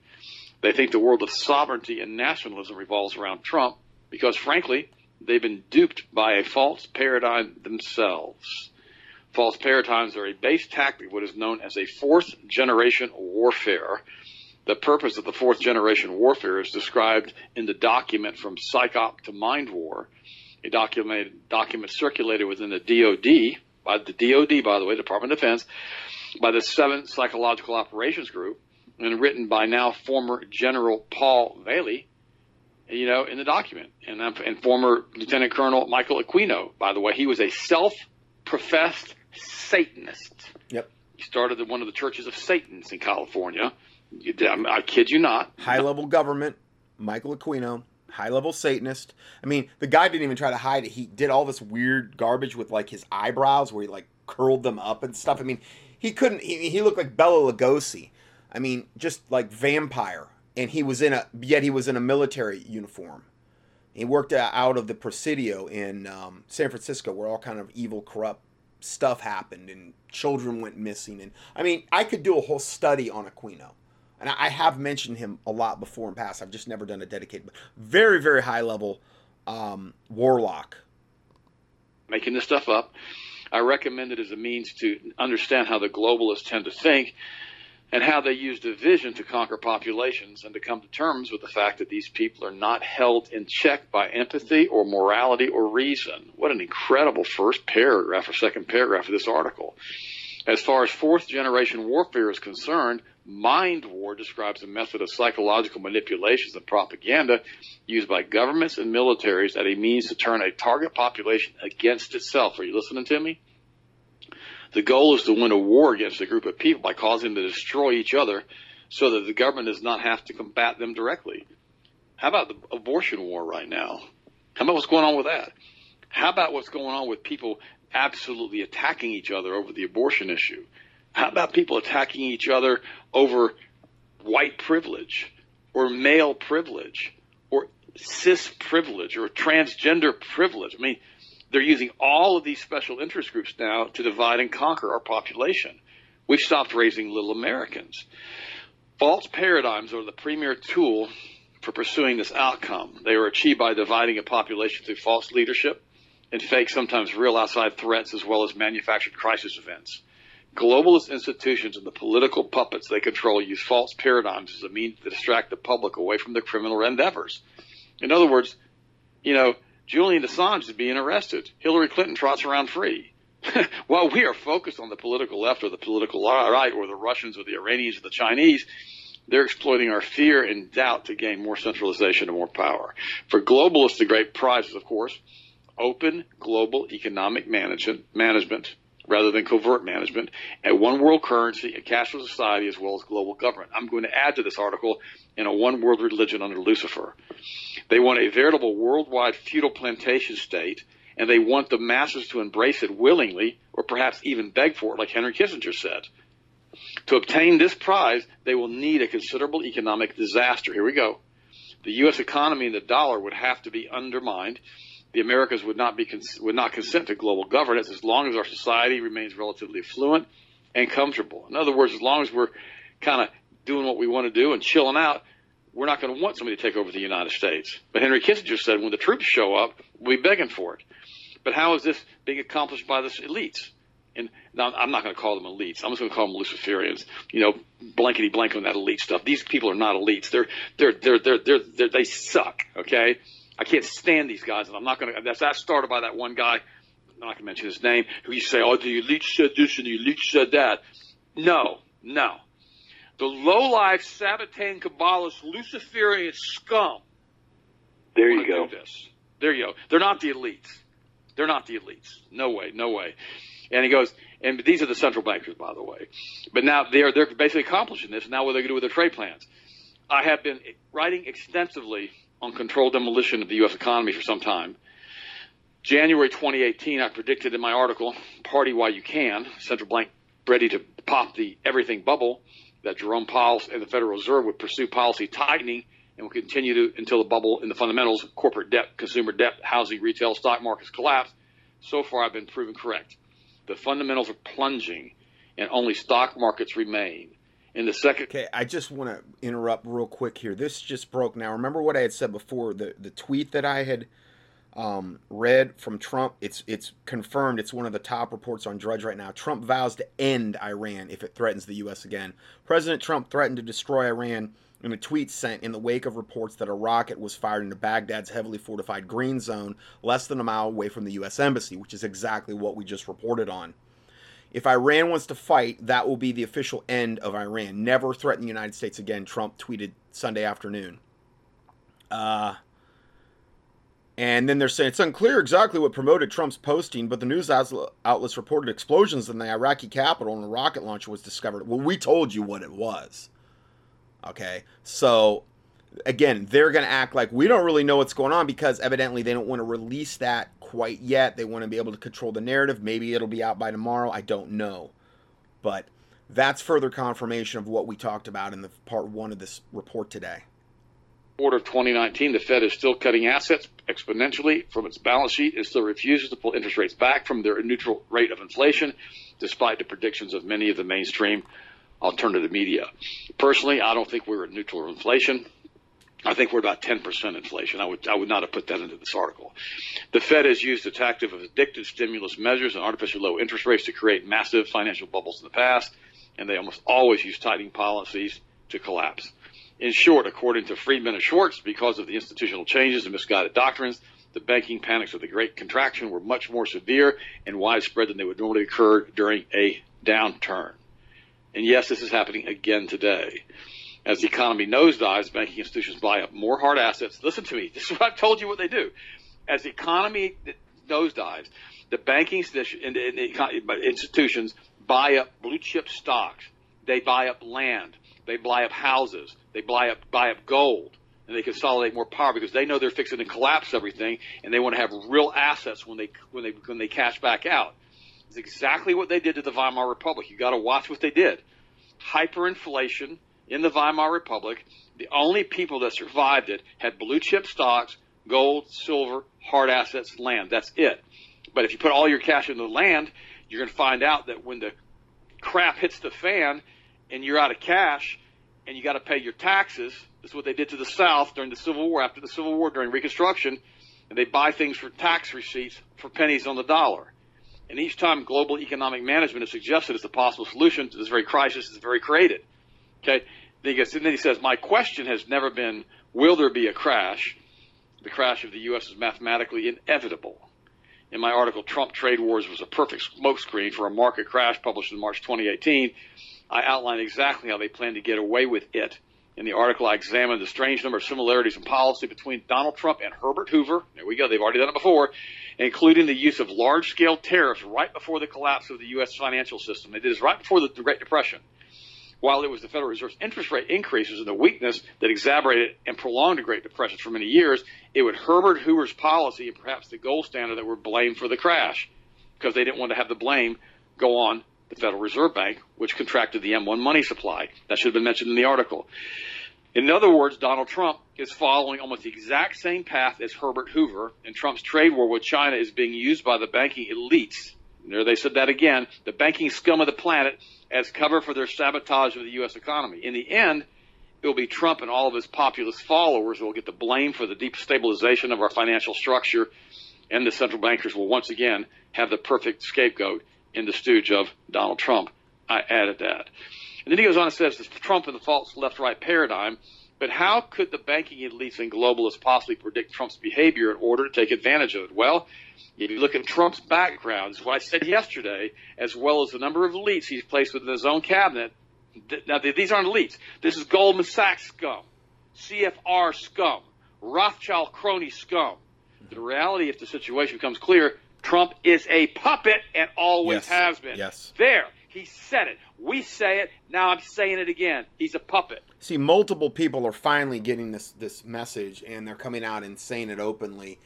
They think the world of sovereignty and nationalism revolves around Trump because, frankly, they've been duped by a false paradigm themselves. False paradigms are a base tactic of what is known as a fourth generation warfare. The purpose of the fourth generation warfare is described in the document From Psyop to Mind War, a document, document circulated within the DOD, by the DOD, by the way, Department of Defense, by the 7th Psychological Operations Group, and written by now former General Paul Vallely, you know, in the document, and, um, and former Lieutenant Colonel Michael Aquino, by the way, he was a self-professed Satanist. Yep. He started at one of the churches of Satan's in California. I kid you not. High level government, Michael Aquino high level Satanist. I mean, the guy didn't even try to hide it. He did all this weird garbage with like his eyebrows where he like curled them up and stuff. I mean, he couldn't, he, he looked like Bela Lugosi. I mean, just like vampire. And he was in a, yet he was in a military uniform. He worked out of the Presidio in um, San Francisco where all kind of evil, corrupt stuff happened and children went missing. And I mean, I could do a whole study on Aquino and I have mentioned him a lot before in past. I've just never done a dedicated, very, very high level um, warlock. Making this stuff up. I recommend it as a means to understand how the globalists tend to think and how they use division to conquer populations and to come to terms with the fact that these people are not held in check by empathy or morality or reason. What an incredible first paragraph or second paragraph of this article. As far as fourth generation warfare is concerned, Mind war describes a method of psychological manipulations and propaganda used by governments and militaries as a means to turn a target population against itself. Are you listening to me? The goal is to win a war against a group of people by causing them to destroy each other so that the government does not have to combat them directly. How about the abortion war right now? How about what's going on with that? How about what's going on with people absolutely attacking each other over the abortion issue? How about people attacking each other over white privilege or male privilege or cis privilege or transgender privilege? I mean, they're using all of these special interest groups now to divide and conquer our population. We've stopped raising little Americans. False paradigms are the premier tool for pursuing this outcome. They are achieved by dividing a population through false leadership and fake, sometimes real outside threats, as well as manufactured crisis events. Globalist institutions and the political puppets they control use false paradigms as a means to distract the public away from their criminal endeavors. In other words, you know, Julian Assange is being arrested. Hillary Clinton trots around free. While we are focused on the political left or the political right or the Russians or the Iranians or the Chinese, they're exploiting our fear and doubt to gain more centralization and more power. For globalists, the great prize is, of course, open global economic management, management rather than covert management, a one world currency, a cashless society, as well as global government. I'm going to add to this article in a one world religion under Lucifer. They want a veritable worldwide feudal plantation state, and they want the masses to embrace it willingly, or perhaps even beg for it, like Henry Kissinger said. To obtain this prize, they will need a considerable economic disaster. Here we go. The U.S. economy and the dollar would have to be undermined the Americas would not be would not consent to global governance as long as our society remains relatively affluent and comfortable. In other words, as long as we're kind of doing what we want to do and chilling out, we're not going to want somebody to take over the United States. But Henry Kissinger said when the troops show up, we'll be begging for it. But how is this being accomplished by the elites? and now I'm not going to call them elites. I'm just going to call them Luciferians. You know, blankety blank on that elite stuff. These people are not elites. They're they're they're they're, they're, they're they suck. Okay, I can't stand these guys, and I'm not going to. That's that started by that one guy. I'm not going to mention his name. Who you say, oh, the elite said this and the elite said that. No, no. The low-life Sabbatean Kabbalist Luciferian scum. There you go. This. There you go. They're not the elites. They're not the elites. No way. No way. And he goes, and these are the central bankers, by the way. But now they're they're basically accomplishing this. Now what are they going to do with their trade plans? I have been writing extensively on controlled demolition of the U.S. economy for some time. January 2018, I predicted in my article, "Party While You Can," central bank ready to pop the everything bubble, that Jerome Powell and the Federal Reserve would pursue policy tightening and will continue to until the bubble in the fundamentals, corporate debt, consumer debt, housing, retail, stock markets collapse. So far, I've been proven correct. The fundamentals are plunging, and only stock markets remain. In the second, okay, I just want to interrupt real quick here. This just broke now. Remember what I had said before? The the tweet that I had um, read from Trump. It's it's confirmed. It's one of the top reports on Drudge right now. Trump vows to end Iran if it threatens the U.S. again. President Trump threatened to destroy Iran in a tweet sent in the wake of reports that a rocket was fired into Baghdad's heavily fortified green zone, less than a mile away from the U.S. Embassy, which is exactly what we just reported on. If Iran wants to fight, that will be the official end of Iran. Never threaten the United States again, Trump tweeted Sunday afternoon. Uh, and then they're saying it's unclear exactly what promoted Trump's posting, but the news outlets reported explosions in the Iraqi capital and a rocket launcher was discovered. Well, we told you what it was. Okay. So again, they're going to act like we don't really know what's going on because evidently they don't want to release that quite yet. They want to be able to control the narrative. Maybe it'll be out by tomorrow. I don't know. But that's further confirmation of what we talked about in the part one of this report today. Quarter of 2019, the Fed is still cutting assets exponentially from its balance sheet. It still refuses to pull interest rates back from their neutral rate of inflation, despite the predictions of many of the mainstream alternative media. Personally, I don't think we're at neutral inflation. I think we're about 10% inflation. I would, I would not have put that into this article. The Fed has used the tactic of addictive stimulus measures and artificially low interest rates to create massive financial bubbles in the past, and they almost always use tightening policies to collapse. In short, according to Friedman and Schwartz, because of the institutional changes and misguided doctrines, the banking panics of the Great Contraction were much more severe and widespread than they would normally occur during a downturn. And yes, this is happening again today. As the economy nosedives, banking institutions buy up more hard assets. Listen to me. This is what I've told you what they do. As the economy nosedives, the banking institutions buy up blue chip stocks. They buy up land. They buy up houses. They buy up buy up gold, and they consolidate more power because they know they're fixing to collapse everything, and they want to have real assets when they when they when they cash back out. It's exactly what they did to the Weimar Republic. You got to watch what they did. Hyperinflation in the Weimar Republic. The only people that survived it had blue chip stocks, gold, silver, hard assets, land. That's it. But if you put all your cash into land, you're going to find out that when the crap hits the fan and you're out of cash and you got to pay your taxes, this is what they did to the South during the Civil War, after the Civil War, during Reconstruction, and they buy things for tax receipts for pennies on the dollar. And each time global economic management is suggested as a possible solution to this very crisis is very created. Okay. And then he says, my question has never been, will there be a crash? The crash of the U.S. is mathematically inevitable. In my article, Trump Trade Wars was a perfect smokescreen for a market crash published in March 2018. I outline exactly how they plan to get away with it. In the article, I examined the strange number of similarities in policy between Donald Trump and Herbert Hoover. There we go. They've already done it before including the use of large scale tariffs right before the collapse of the U.S. financial system. Did this right before the Great Depression. While it was the Federal Reserve's interest rate increases and the weakness that exacerbated and prolonged the Great Depression for many years, it was Herbert Hoover's policy and perhaps the gold standard that were blamed for the crash because they didn't want to have the blame go on the Federal Reserve Bank, which contracted the M1 money supply. That should have been mentioned in the article. In other words, Donald Trump is following almost the exact same path as Herbert Hoover, and Trump's trade war with China is being used by the banking elites. There they said that again, the banking scum of the planet as cover for their sabotage of the U.S. economy. In the end, it will be Trump and all of his populist followers who will get the blame for the deep stabilization of our financial structure, and the central bankers will once again have the perfect scapegoat in the stooge of Donald Trump. I added that. And then he goes on and says, Trump and the false left-right paradigm. But how could the banking elites and globalists possibly predict Trump's behavior in order to take advantage of it? Well, if you look at Trump's background, what I said yesterday, as well as the number of elites he's placed within his own cabinet. Now, these aren't elites. This is Goldman Sachs scum, CFR scum, Rothschild crony scum. The reality, if the situation becomes clear, Trump is a puppet and always Yes. has been. Yes. There, he said it. We say it. Now I'm saying it again. He's a puppet. See, multiple people are finally getting this this message, and they're coming out and saying it openly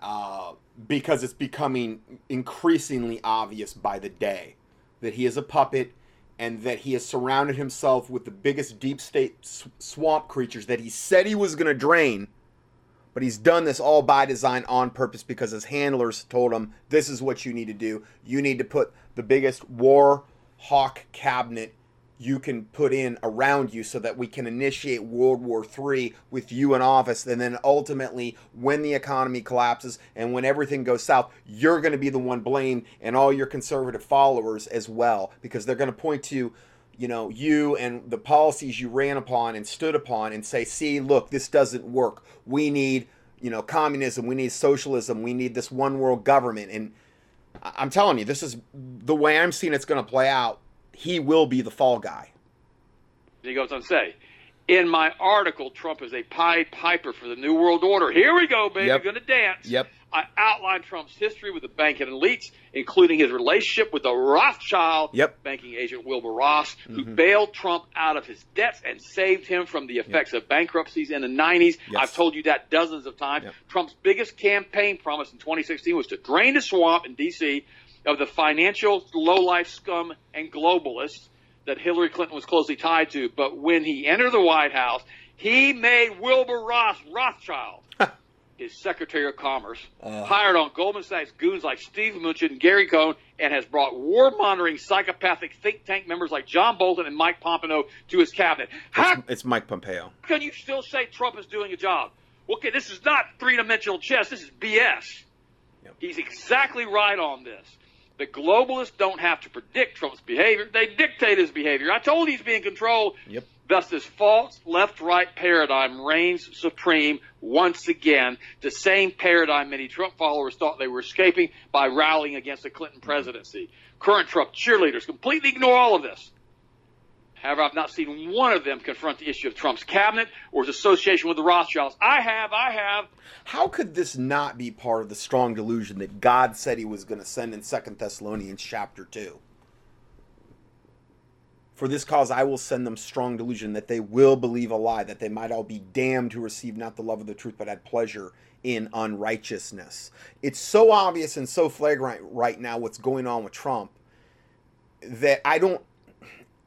uh, because it's becoming increasingly obvious by the day that he is a puppet, and that he has surrounded himself with the biggest deep state s- swamp creatures that he said he was going to drain. But he's done this all by design on purpose because his handlers told him this is what you need to do. You need to put the biggest war hawk cabinet you can put in around you so that we can initiate World War III with you in office. And then ultimately, when the economy collapses and when everything goes south, you're going to be the one blamed and all your conservative followers as well, because they're going to point to you know you and the policies you ran upon and stood upon and say see look this doesn't work. We need you know communism. We need socialism. We need this one world government. And i'm telling you this is the way i'm seeing it's going to play out he will be the fall guy He goes on to say, in my article, Trump is a Pied Piper for the New World Order. Here we go, baby. Yep. Going to dance. Yep. I outlined Trump's history with the banking elites, including his relationship with the Rothschild Yep. Mm-hmm. banking agent Wilbur Ross, who bailed Trump out of his debts and saved him from the effects of bankruptcies in the 90s. Yes. I've told you that dozens of times. Yep. Trump's biggest campaign promise in 2016 was to drain the swamp in D.C. of the financial lowlife scum and globalists that Hillary Clinton was closely tied to. But when he entered the White House, he made Wilbur Ross Rothschild his Secretary of Commerce, uh. hired on Goldman Sachs goons like Steve Mnuchin and Gary Cohn, and has brought war-mongering, psychopathic think tank members like John Bolton and Mike Pompeo to his cabinet. How it's, it's mike pompeo can you still say Trump is doing a job? Okay, this is not three-dimensional chess. This is BS. Yep. He's exactly right on this. The globalists don't have to predict Trump's behavior; they dictate his behavior. I told you he's being controlled. Yep. Thus, this false left-right paradigm reigns supreme once again. The same paradigm many Trump followers thought they were escaping by rallying against the Clinton presidency. Current Trump cheerleaders completely ignore all of this. However, I've not seen one of them confront the issue of Trump's cabinet or his association with the Rothschilds. I have, I have. how could this not be part of the strong delusion that god said he was going to send in second thessalonians chapter 2 For this cause I will send them strong delusion that they will believe a lie, that they might all be damned who receive not the love of the truth, but had pleasure in unrighteousness. It's so obvious and so flagrant right now what's going on with Trump that I don't.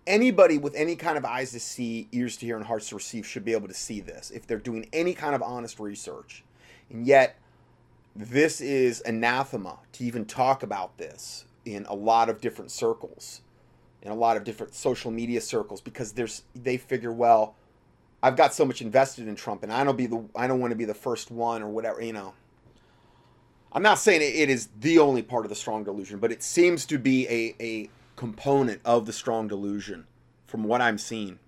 Anybody with any kind of eyes to see, ears to hear, and hearts to receive should be able to see this if they're doing any kind of honest research. And yet, this is anathema to even talk about this in a lot of different circles in a lot of different social media circles because there's they figure well I've got so much invested in Trump and I don't be the I don't want to be the first one or whatever you know. I'm not saying it- is the only part of the strong delusion but it seems to be a a component of the strong delusion from what I'm seeing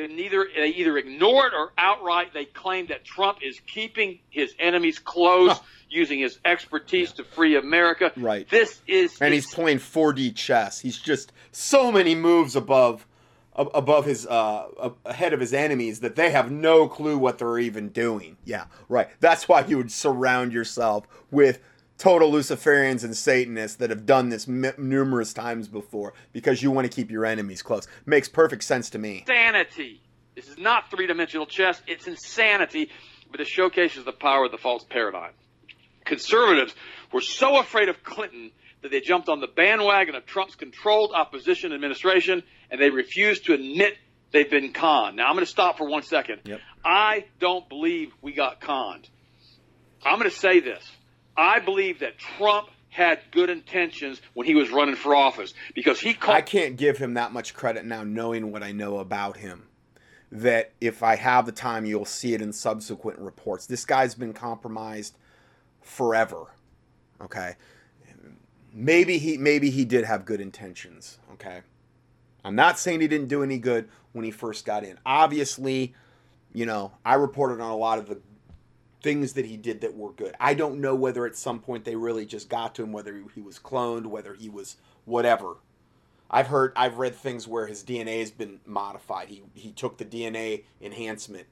They neither they either ignore it or outright they claim that Trump is keeping his enemies close, Huh. using his expertise to free America. Right. This is and he's playing 4D chess. He's just so many moves above above his uh ahead of his enemies that they have no clue what they're even doing. Yeah, right. That's why you would surround yourself with total Luciferians and Satanists that have done this m- numerous times before because you want to keep your enemies close. Makes perfect sense to me. insanity. This is not three dimensional chess, it's insanity, but it showcases the power of the false paradigm. Conservatives were so afraid of Clinton that they jumped on the bandwagon of Trump's controlled opposition administration and they refused to admit they've been conned. Now, I'm going to stop for one second. Yep. I don't believe we got conned. I'm going to say this. I believe that Trump had good intentions when he was running for office because he called I can't give him that much credit now, knowing what I know about him. That if I have the time, you'll see it in subsequent reports. This guy's been compromised forever. Okay. maybe he maybe he did have good intentions. Okay, I'm not saying he didn't do any good when he first got in. Obviously, you know, I reported on a lot of the things that he did that were good. I don't know whether at some point they really just got to him, whether he was cloned, whether he was whatever. I've heard, I've read things where his DNA has been modified. He he took the DNA enhancement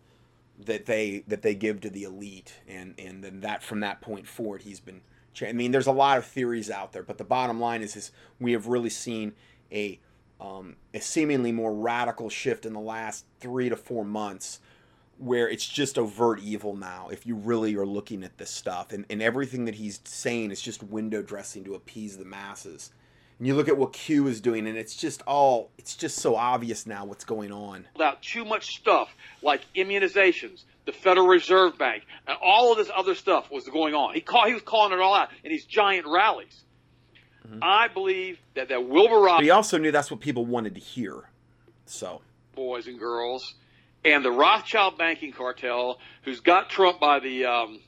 that they that they give to the elite, and and then that from that point forward, he's been. I mean, there's a lot of theories out there, but the bottom line is, is we have really seen a um, a seemingly more radical shift in the last three to four months where it's just overt evil now if you really are looking at this stuff. And, and everything that he's saying is just window dressing to appease the masses. And you look at what q is doing and it's just all it's just so obvious now what's going on. About too much stuff like immunizations the federal reserve bank and all of this other stuff was going on. He call, he was calling it all out in these giant rallies. Mm-hmm. I believe that that wilbur but ross he also knew that's what people wanted to hear so. Boys and girls and the Rothschild banking cartel, who's got Trump by the um,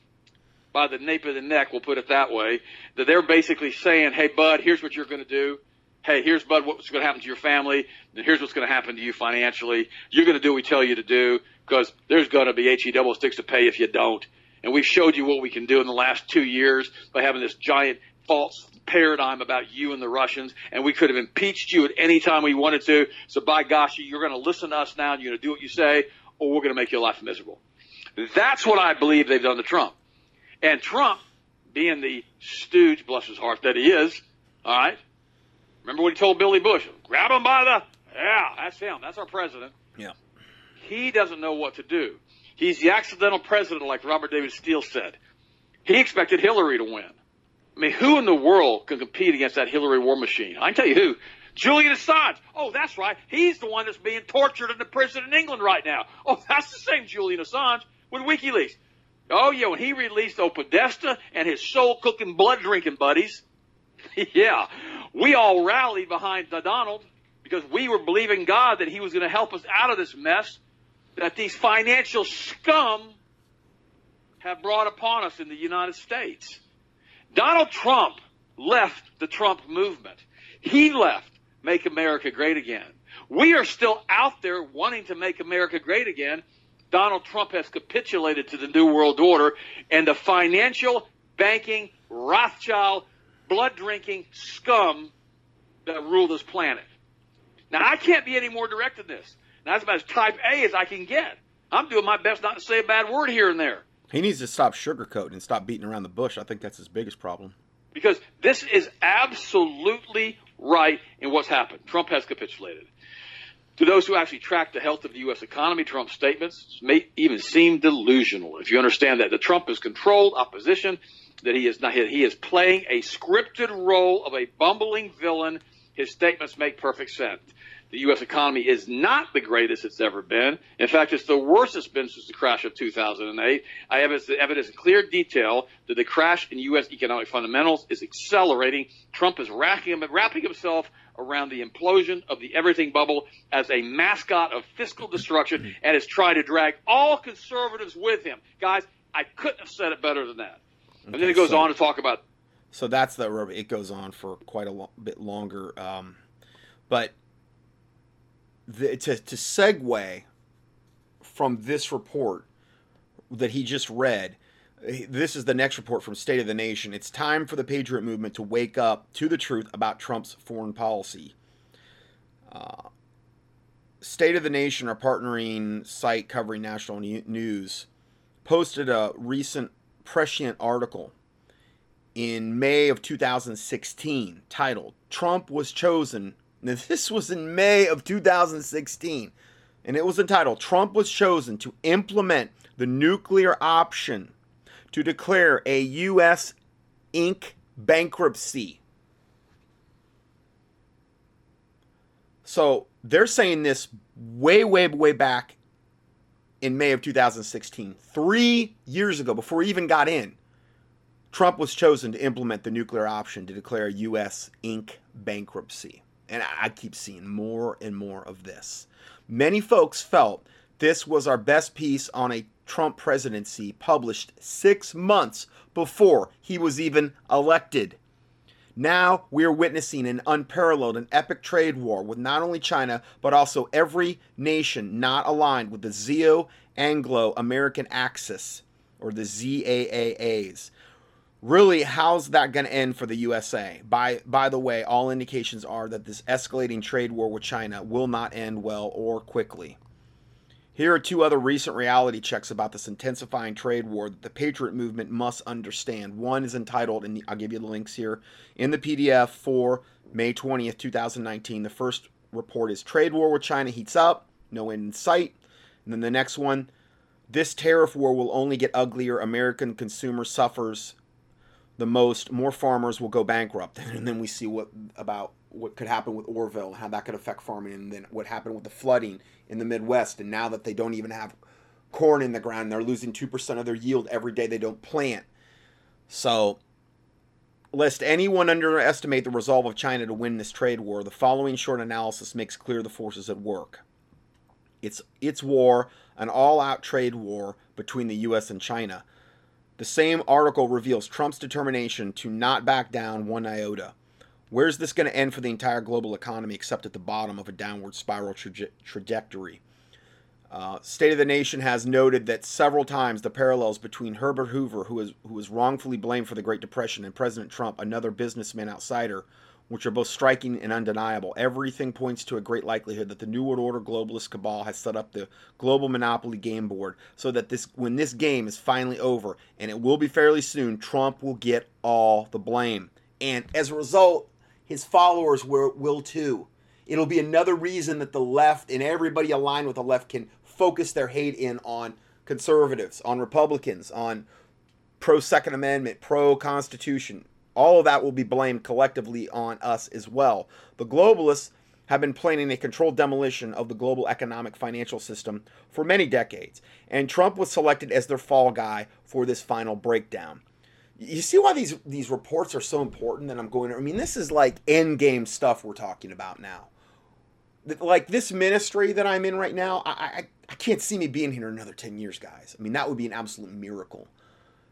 by the nape of the neck, we'll put it that way, that they're basically saying, "Hey, Bud, here's what you're going to do. Hey, here's Bud, what's going to happen to your family, and here's what's going to happen to you financially. You're going to do what we tell you to do because there's going to be he double sticks to pay if you don't. And we showed you what we can do in the last two years by having this giant false paradigm about you and the Russians, and we could have impeached you at any time we wanted to. So by gosh, you're going to listen to us now, and you're going to do what you say, or we're going to make your life miserable. That's what I believe they've done to Trump. And Trump, being the stooge, bless his heart, that he is, all right. Remember what he told Billy Bush? Grab him by the yeah, that's him. That's our president. yeah He doesn't know what to do. He's the accidental president, like Robert David Steele said. He expected Hillary to win. I mean, who in the world can compete against that Hillary war machine? I can tell you who. Julian Assange. Oh, that's right. He's the one that's being tortured in the prison in England right now. Oh, that's the same Julian Assange with WikiLeaks. Oh, yeah, when he released Podesta and his soul cooking, blood drinking buddies. yeah, we all rallied behind Donald because we were believing God that he was going to help us out of this mess that these financial scum have brought upon us in the United States. Donald Trump left the Trump movement. He left Make America Great Again. We are still out there wanting to make America great again. Donald Trump has capitulated to the New World Order and the financial, banking, Rothschild, blood drinking scum that rule this planet. Now, I can't be any more direct than this. Now, that's about as type A as I can get. I'm doing my best not to say a bad word here and there. He needs to stop sugarcoating and stop beating around the bush i think that's his biggest problem because this is absolutely right in what's happened. Trump has capitulated. To those who actually track the health of the U.S. economy, Trump's statements may even seem delusional. If you understand that, the Trump is controlled opposition, that he is not, he is playing a scripted role of a bumbling villain, his statements make perfect sense. The U.S. economy is not the greatest it's ever been. In fact, it's the worst it's been since the crash of 2008. I have evidence in clear detail that the crash in U.S. economic fundamentals is accelerating. Trump is wrapping, wrapping himself around the implosion of the everything bubble as a mascot of fiscal destruction and is trying to drag all conservatives with him. Guys, I couldn't have said it better than that. And then Okay, it goes so- on to talk about So that's the rubber. It goes on for quite a lo- bit longer. Um, but the, to, to segue from this report that he just read, this is the next report from State of the Nation. It's time for the Patriot movement to wake up to the truth about Trump's foreign policy. Uh, State of the Nation, our partnering site covering national news, posted a recent prescient article in May of 2016 titled Trump was chosen. Now, this was in May of 2016, and it was entitled Trump was chosen to implement the nuclear option to declare a U.S. Inc. bankruptcy. So they're saying this way, way, way back in May of 2016, three years ago, before he even got in. Trump was chosen to implement the nuclear option to declare U.S. Inc. bankruptcy. And I keep seeing more and more of this. Many folks felt this was our best piece on a Trump presidency published six months before he was even elected. Now we are witnessing an unparalleled and epic trade war with not only China, but also every nation not aligned with the Zio Anglo American Axis or the ZAAAs. Really, how's that going to end for the USA? By by the way, all indications are that this escalating trade war with China will not end well or quickly. Here are two other recent reality checks about this intensifying trade war that the Patriot movement must understand. One is entitled, and I'll give you the links here in the PDF for May 20th, 2019. The first report is Trade War with China heats up, no end in sight. And then the next one, this tariff war will only get uglier. American consumer suffers the most. More farmers will go bankrupt. And then we see what about what could happen with Orville, how that could affect farming, and then what happened with the flooding in the Midwest. And now that they don't even have corn in the ground, they're losing 2% of their yield every day they don't plant. So, lest anyone underestimate the resolve of China to win this trade war, the following short analysis makes clear the forces at work. It's, it's war, an all out trade war between the U.S. and China. The same article reveals Trump's determination to not back down one iota. Where's this going to end for the entire global economy except at the bottom of a downward spiral traje- trajectory? Uh, State of the Nation has noted that several times the parallels between Herbert Hoover, who was, who was wrongfully blamed for the Great Depression, and President Trump, another businessman outsider, which are both striking and undeniable. Everything points to a great likelihood that the New World Order globalist cabal has set up the global monopoly game board so that this when this game is finally over, and it will be fairly soon, Trump will get all the blame. And as a result, his followers will, will too. It'll be another reason that the left and everybody aligned with the left can focus their hate in on conservatives, on Republicans, on pro Second Amendment, pro Constitution. All of that will be blamed collectively on us as well. The globalists have been planning a controlled demolition of the global economic financial system for many decades, and Trump was selected as their fall guy for this final breakdown you see why these these reports are so important that I'm going to, I mean this is like end game stuff we're talking about now. Like this ministry that I'm in right now, I, I I can't see me being here another 10 years, guys. I mean that would be an absolute miracle.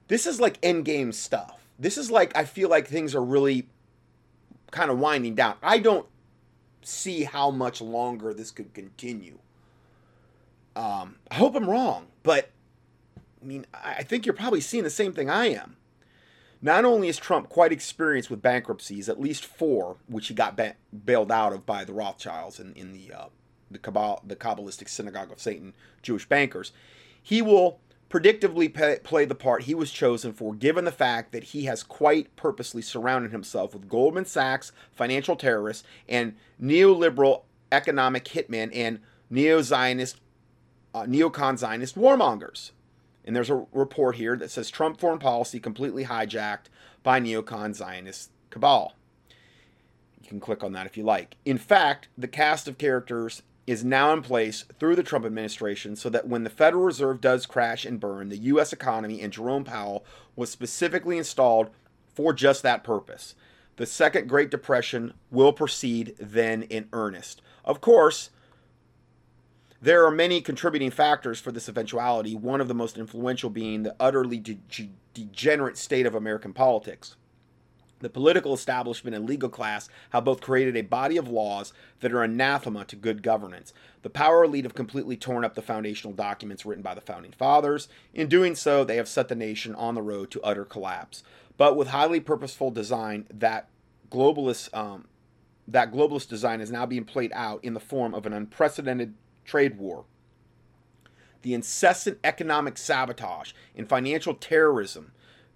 This is like end game stuff. This is like I feel like things are really kind of winding down. I don't see how much longer this could continue. Um, I hope I'm wrong, but I mean, I think you're probably seeing the same thing I am. Not only is Trump quite experienced with bankruptcies, at least four, which he got ba- bailed out of by the Rothschilds in, in the uh, the, Kabbal, the Kabbalistic Synagogue of Satan Jewish bankers, he will predictably pay, play the part he was chosen for, given the fact that he has quite purposely surrounded himself with Goldman Sachs financial terrorists and neoliberal economic hitmen and neo-Zionist, uh, neocon Zionist warmongers. And there's a report here that says Trump foreign policy completely hijacked by neocon Zionist cabal. You can click on that if you like. In fact, the cast of characters is now in place through the Trump administration so that when the Federal Reserve does crash and burn, the U.S. economy and Jerome Powell was specifically installed for just that purpose. The Second Great Depression will proceed then in earnest. Of course, there are many contributing factors for this eventuality, one of the most influential being the utterly de- degenerate state of American politics. The political establishment and legal class have both created a body of laws that are anathema to good governance. The power elite have completely torn up the foundational documents written by the founding fathers. In doing so, they have set the nation on the road to utter collapse. But with highly purposeful design, that globalist um, that globalist design is now being played out in the form of an unprecedented trade war, the incessant economic sabotage and financial terrorism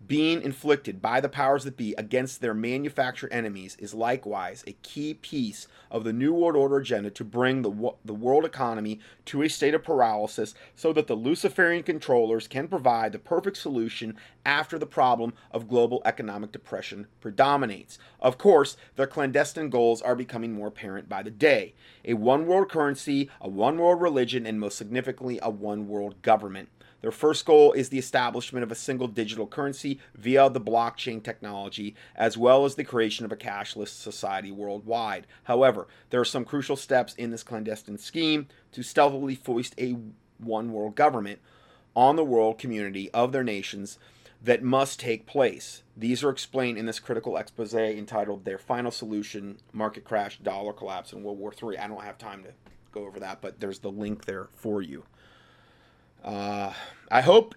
being inflicted by the powers that be against their manufactured enemies is likewise a key piece of the New World Order agenda to bring the, the world economy to a state of paralysis so that the Luciferian controllers can provide the perfect solution after the problem of global economic depression predominates. Of course, their clandestine goals are becoming more apparent by the day a one world currency, a one world religion, and most significantly, a one world government. Their first goal is the establishment of a single digital currency via the blockchain technology, as well as the creation of a cashless society worldwide. However, there are some crucial steps in this clandestine scheme to stealthily foist a one world government on the world community of their nations that must take place. These are explained in this critical expose entitled Their Final Solution Market Crash, Dollar Collapse, and World War III. I don't have time to go over that, but there's the link there for you. Uh, I hope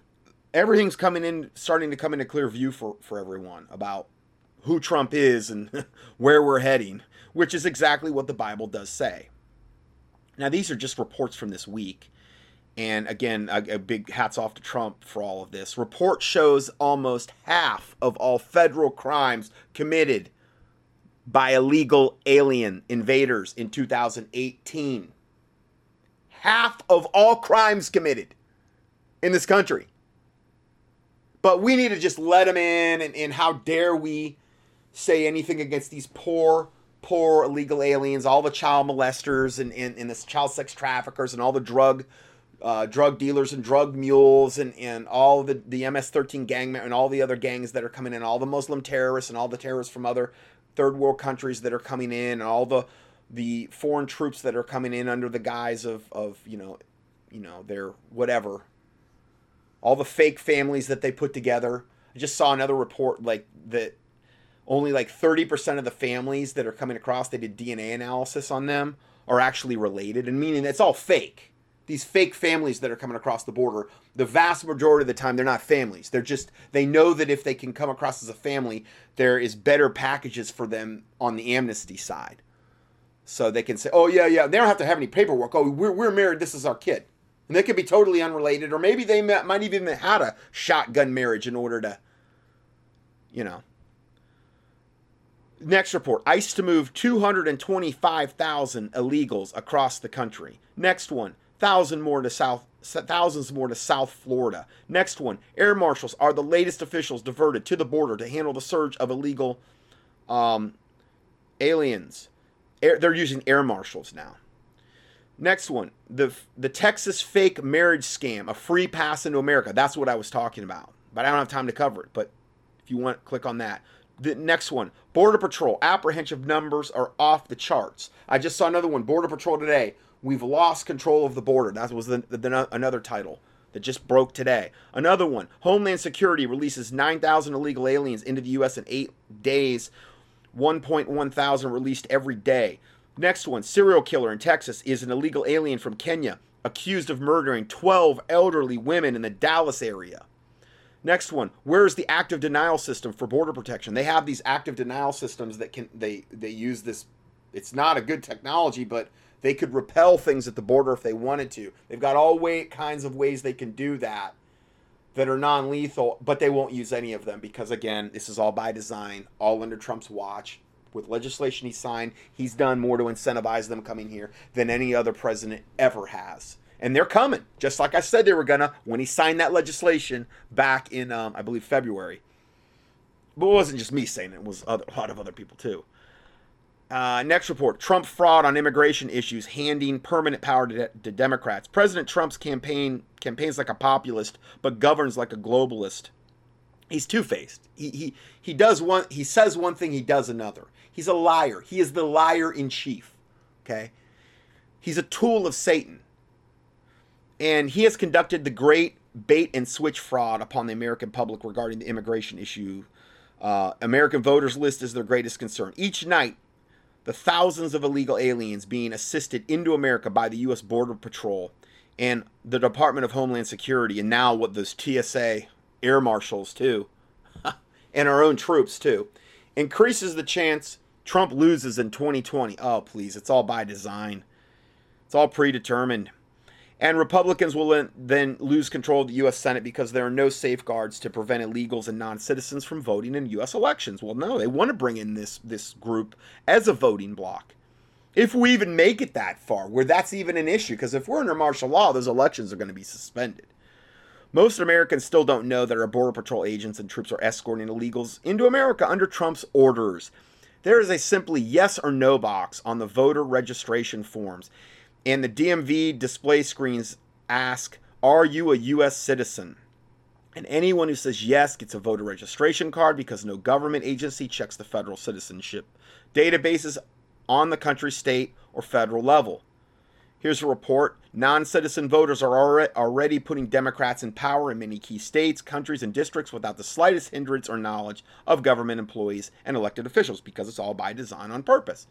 everything's coming in, starting to come into clear view for, for everyone about who Trump is and where we're heading, which is exactly what the Bible does say. Now, these are just reports from this week. And again, a, a, big hats off to Trump for all of this. Report shows almost half of all federal crimes committed by illegal alien invaders in 2018. Half of all crimes committed in this country. But we need to just let them in, and, and how dare we say anything against these poor, poor illegal aliens, all the child molesters and, and, and the child sex traffickers and all the drug uh, drug dealers and drug mules and, and all the, the MS-13 gang and all the other gangs that are coming in, all the Muslim terrorists and all the terrorists from other third world countries that are coming in, and all the the foreign troops that are coming in under the guise of, of you know, you know, their whatever. All the fake families that they put together. I just saw another report like that only like 30% of the families that are coming across, they did DNA analysis on them, are actually related, and meaning it's all fake these fake families that are coming across the border, the vast majority of the time they're not families. They're just they know that if they can come across as a family, there is better packages for them on the amnesty side. So they can say, "Oh yeah, yeah." They don't have to have any paperwork. Oh, we're we're married. This is our kid, and they could be totally unrelated, or maybe they might even have had a shotgun marriage in order to, you know. Next report ICE to move 225,000 illegals across the country. Next one thousand more to South thousands more to South Florida. Next one, air marshals are the latest officials diverted to the border to handle the surge of illegal um, aliens. Air, they're using air marshals now. Next one, the the Texas fake marriage scam, a free pass into America. That's what I was talking about, but I don't have time to cover it. But if you want, click on that. The next one, Border Patrol apprehensive numbers are off the charts. I just saw another one, Border Patrol today We've lost control of the border. That was the, the, the, another title that just broke today. Another one Homeland Security releases 9,000 illegal aliens into the U.S. in eight days, 1.1 thousand released every day. Next one serial killer in Texas is an illegal alien from Kenya accused of murdering 12 elderly women in the Dallas area. Next one, where's the active denial system for border protection? They have these active denial systems that can they they use this it's not a good technology, but they could repel things at the border if they wanted to. They've got all way, kinds of ways they can do that that are non lethal, but they won't use any of them because, again, this is all by design, all under Trump's watch. With legislation he signed, he's done more to incentivize them coming here than any other president ever has. And they're coming, just like I said they were gonna when he signed that legislation back in, um, I believe, February. But it wasn't just me saying it; it was other, a lot of other people too. Uh, next report Trump fraud on immigration issues, handing permanent power to, to, Democrats. President Trump's campaign campaigns like a populist, but governs like a globalist. He's two faced. He, he, he does one, he says one thing, he does another. He's a liar. He is the liar in chief. Okay? He's a tool of Satan. And he has conducted the great bait and switch fraud upon the American public regarding the immigration issue. Uh, American voters list is their greatest concern. Each night, the thousands of illegal aliens being assisted into America by the U.S. Border Patrol and the Department of Homeland Security, and now what those TSA air marshals too, and our own troops too, increases the chance Trump loses in 2020. Oh, please, it's all by design. It's all predetermined. And Republicans will then lose control of the U.S. Senate because there are no safeguards to prevent illegals and non-citizens from voting in U.S. elections. Well, no, they want to bring in this this group as a voting bloc. If we even make it that far, where that's even an issue, because if we're under martial law, those elections are going to be suspended. Most Americans still don't know that our Border Patrol agents and troops are escorting illegals into America under Trump's orders. There is a simply yes or no box on the voter registration forms and the DMV display screens ask, Are you a U.S. citizen? And anyone who says yes gets a voter registration card because no government agency checks the federal citizenship databases on the country, state, or federal level. Here's a report Non citizen voters are already putting Democrats in power in many key states, countries, and districts without the slightest hindrance or knowledge of government employees and elected officials because it's all by design on purpose.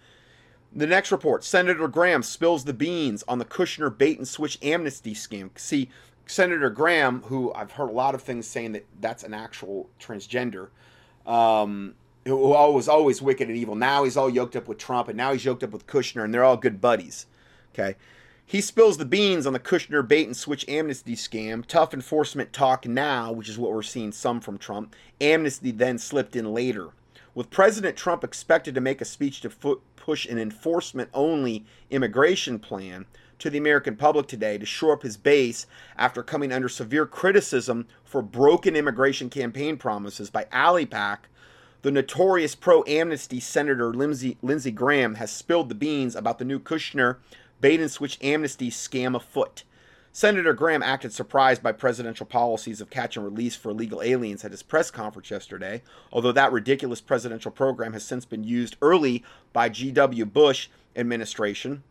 The next report Senator Graham spills the beans on the Kushner bait and switch amnesty scheme. See, Senator Graham, who I've heard a lot of things saying that that's an actual transgender, um, who was always wicked and evil. Now he's all yoked up with Trump, and now he's yoked up with Kushner, and they're all good buddies. Okay. He spills the beans on the Kushner bait and switch amnesty scam. Tough enforcement talk now, which is what we're seeing some from Trump. Amnesty then slipped in later. With President Trump expected to make a speech to fo- push an enforcement only immigration plan to the American public today to shore up his base after coming under severe criticism for broken immigration campaign promises by ALIPAC, the notorious pro amnesty Senator Lindsey, Lindsey Graham has spilled the beans about the new Kushner bait and switch amnesty scam afoot. Senator Graham acted surprised by presidential policies of catch and release for illegal aliens at his press conference yesterday, although that ridiculous presidential program has since been used early by G.W. Bush administration.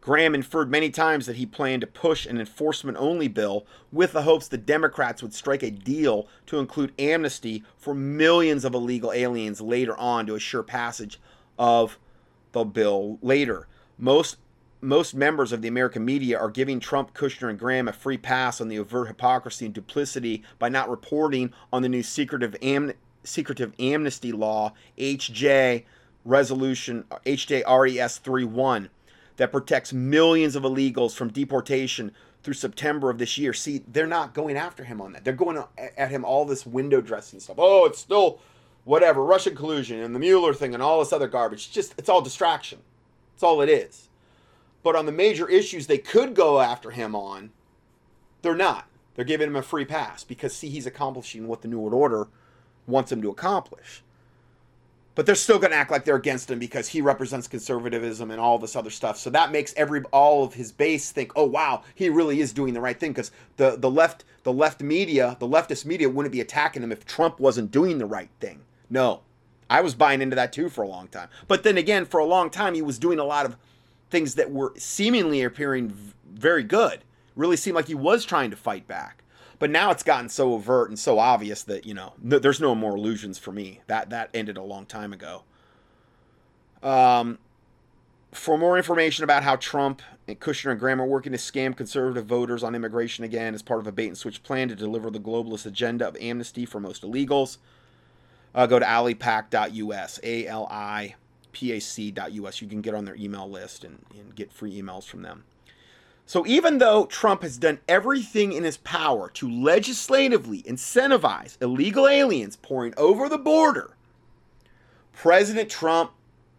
Graham inferred many times that he planned to push an enforcement only bill with the hopes the Democrats would strike a deal to include amnesty for millions of illegal aliens later on to assure passage of the bill later. Most most members of the American media are giving Trump, Kushner, and Graham a free pass on the overt hypocrisy and duplicity by not reporting on the new secretive, am- secretive amnesty law, HJ Resolution HJRES 31, that protects millions of illegals from deportation through September of this year. See, they're not going after him on that. They're going at him all this window dressing stuff. Oh, it's still whatever, Russian collusion and the Mueller thing and all this other garbage. It's just, it's all distraction. That's all it is. But on the major issues they could go after him on, they're not. They're giving him a free pass because, see, he's accomplishing what the New World Order wants him to accomplish. But they're still going to act like they're against him because he represents conservatism and all this other stuff. So that makes every all of his base think, "Oh wow, he really is doing the right thing." Because the the left the left media, the leftist media, wouldn't be attacking him if Trump wasn't doing the right thing. No, I was buying into that too for a long time. But then again, for a long time, he was doing a lot of things that were seemingly appearing very good. Really seemed like he was trying to fight back. But now it's gotten so overt and so obvious that you know no, there's no more illusions for me. That that ended a long time ago. Um, for more information about how Trump and Kushner and Graham are working to scam conservative voters on immigration again as part of a bait and switch plan to deliver the globalist agenda of amnesty for most illegals, uh, go to alipac.us. A L I pac.us. You can get on their email list and, and get free emails from them. So even though Trump has done everything in his power to legislatively incentivize illegal aliens pouring over the border, President Trump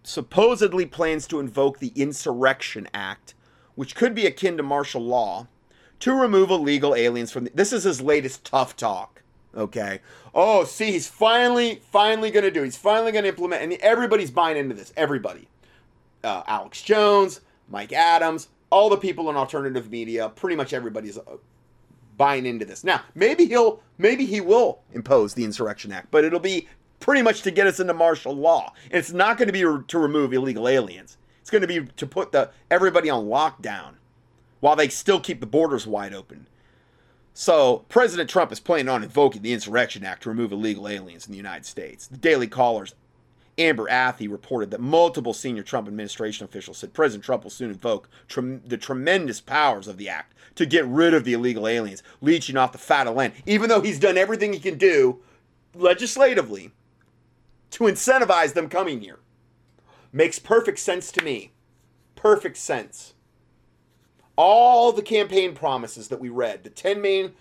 supposedly plans to invoke the Insurrection Act, which could be akin to martial law, to remove illegal aliens from the, this is his latest tough talk okay. Oh see he's finally finally gonna do he's finally gonna implement and everybody's buying into this. Everybody. Uh, alex jones mike adams all the people in alternative media pretty much everybody's uh, buying into this. Now maybe he'll maybe he will impose the insurrection act but it'll be pretty much to get us into martial law. And it's not going to be to remove illegal aliens. It's going to be to put the everybody on lockdown while they still keep the borders wide open so, President Trump is planning on invoking the Insurrection Act to remove illegal aliens in the United States. The Daily Caller's Amber Athey reported that multiple senior Trump administration officials said President Trump will soon invoke the tremendous powers of the act to get rid of the illegal aliens, leeching off the fat of land, even though he's done everything he can do legislatively to incentivize them coming here. Makes perfect sense to me. Perfect sense all the campaign promises that we read, the 10 main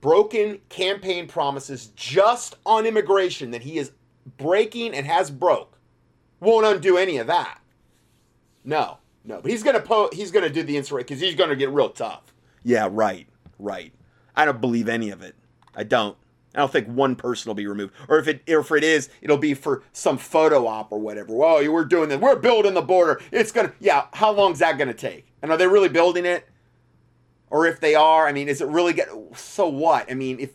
broken campaign promises just on immigration that he is breaking and has broke, won't undo any of that. No, no, but he's gonna po- he's gonna do the insurrection because he's gonna get real tough. Yeah, right, right. I don't believe any of it. I don't. I don't think one person will be removed, or if it if it is, it'll be for some photo op or whatever. Well, we're doing this. We're building the border. It's gonna. Yeah, how long's that gonna take? And are they really building it? Or if they are, I mean, is it really get? So what? I mean, if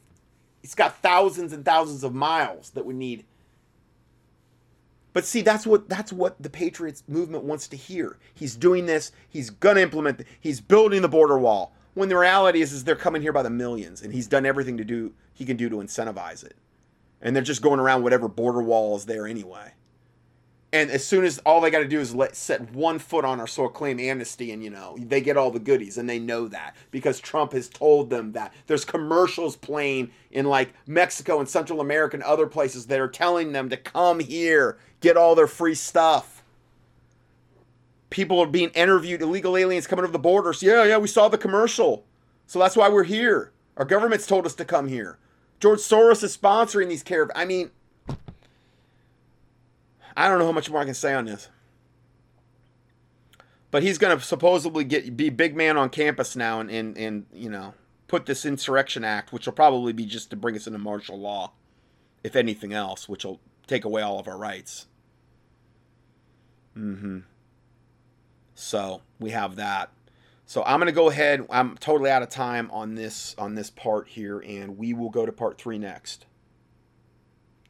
it's got thousands and thousands of miles that would need. But see, that's what that's what the Patriots movement wants to hear. He's doing this. He's gonna implement. He's building the border wall. When the reality is, is they're coming here by the millions, and he's done everything to do he can do to incentivize it, and they're just going around whatever border wall is there anyway. And as soon as all they got to do is let set one foot on our soil, claim amnesty, and you know they get all the goodies, and they know that because Trump has told them that. There's commercials playing in like Mexico and Central America and other places that are telling them to come here, get all their free stuff. People are being interviewed, illegal aliens coming over the borders. Yeah, yeah, we saw the commercial, so that's why we're here. Our government's told us to come here. George Soros is sponsoring these care. I mean, I don't know how much more I can say on this. But he's going to supposedly get be big man on campus now and, and, and, you know, put this insurrection act, which will probably be just to bring us into martial law, if anything else, which will take away all of our rights. Mm-hmm. So we have that. So I'm going to go ahead. I'm totally out of time on this on this part here, and we will go to part three next.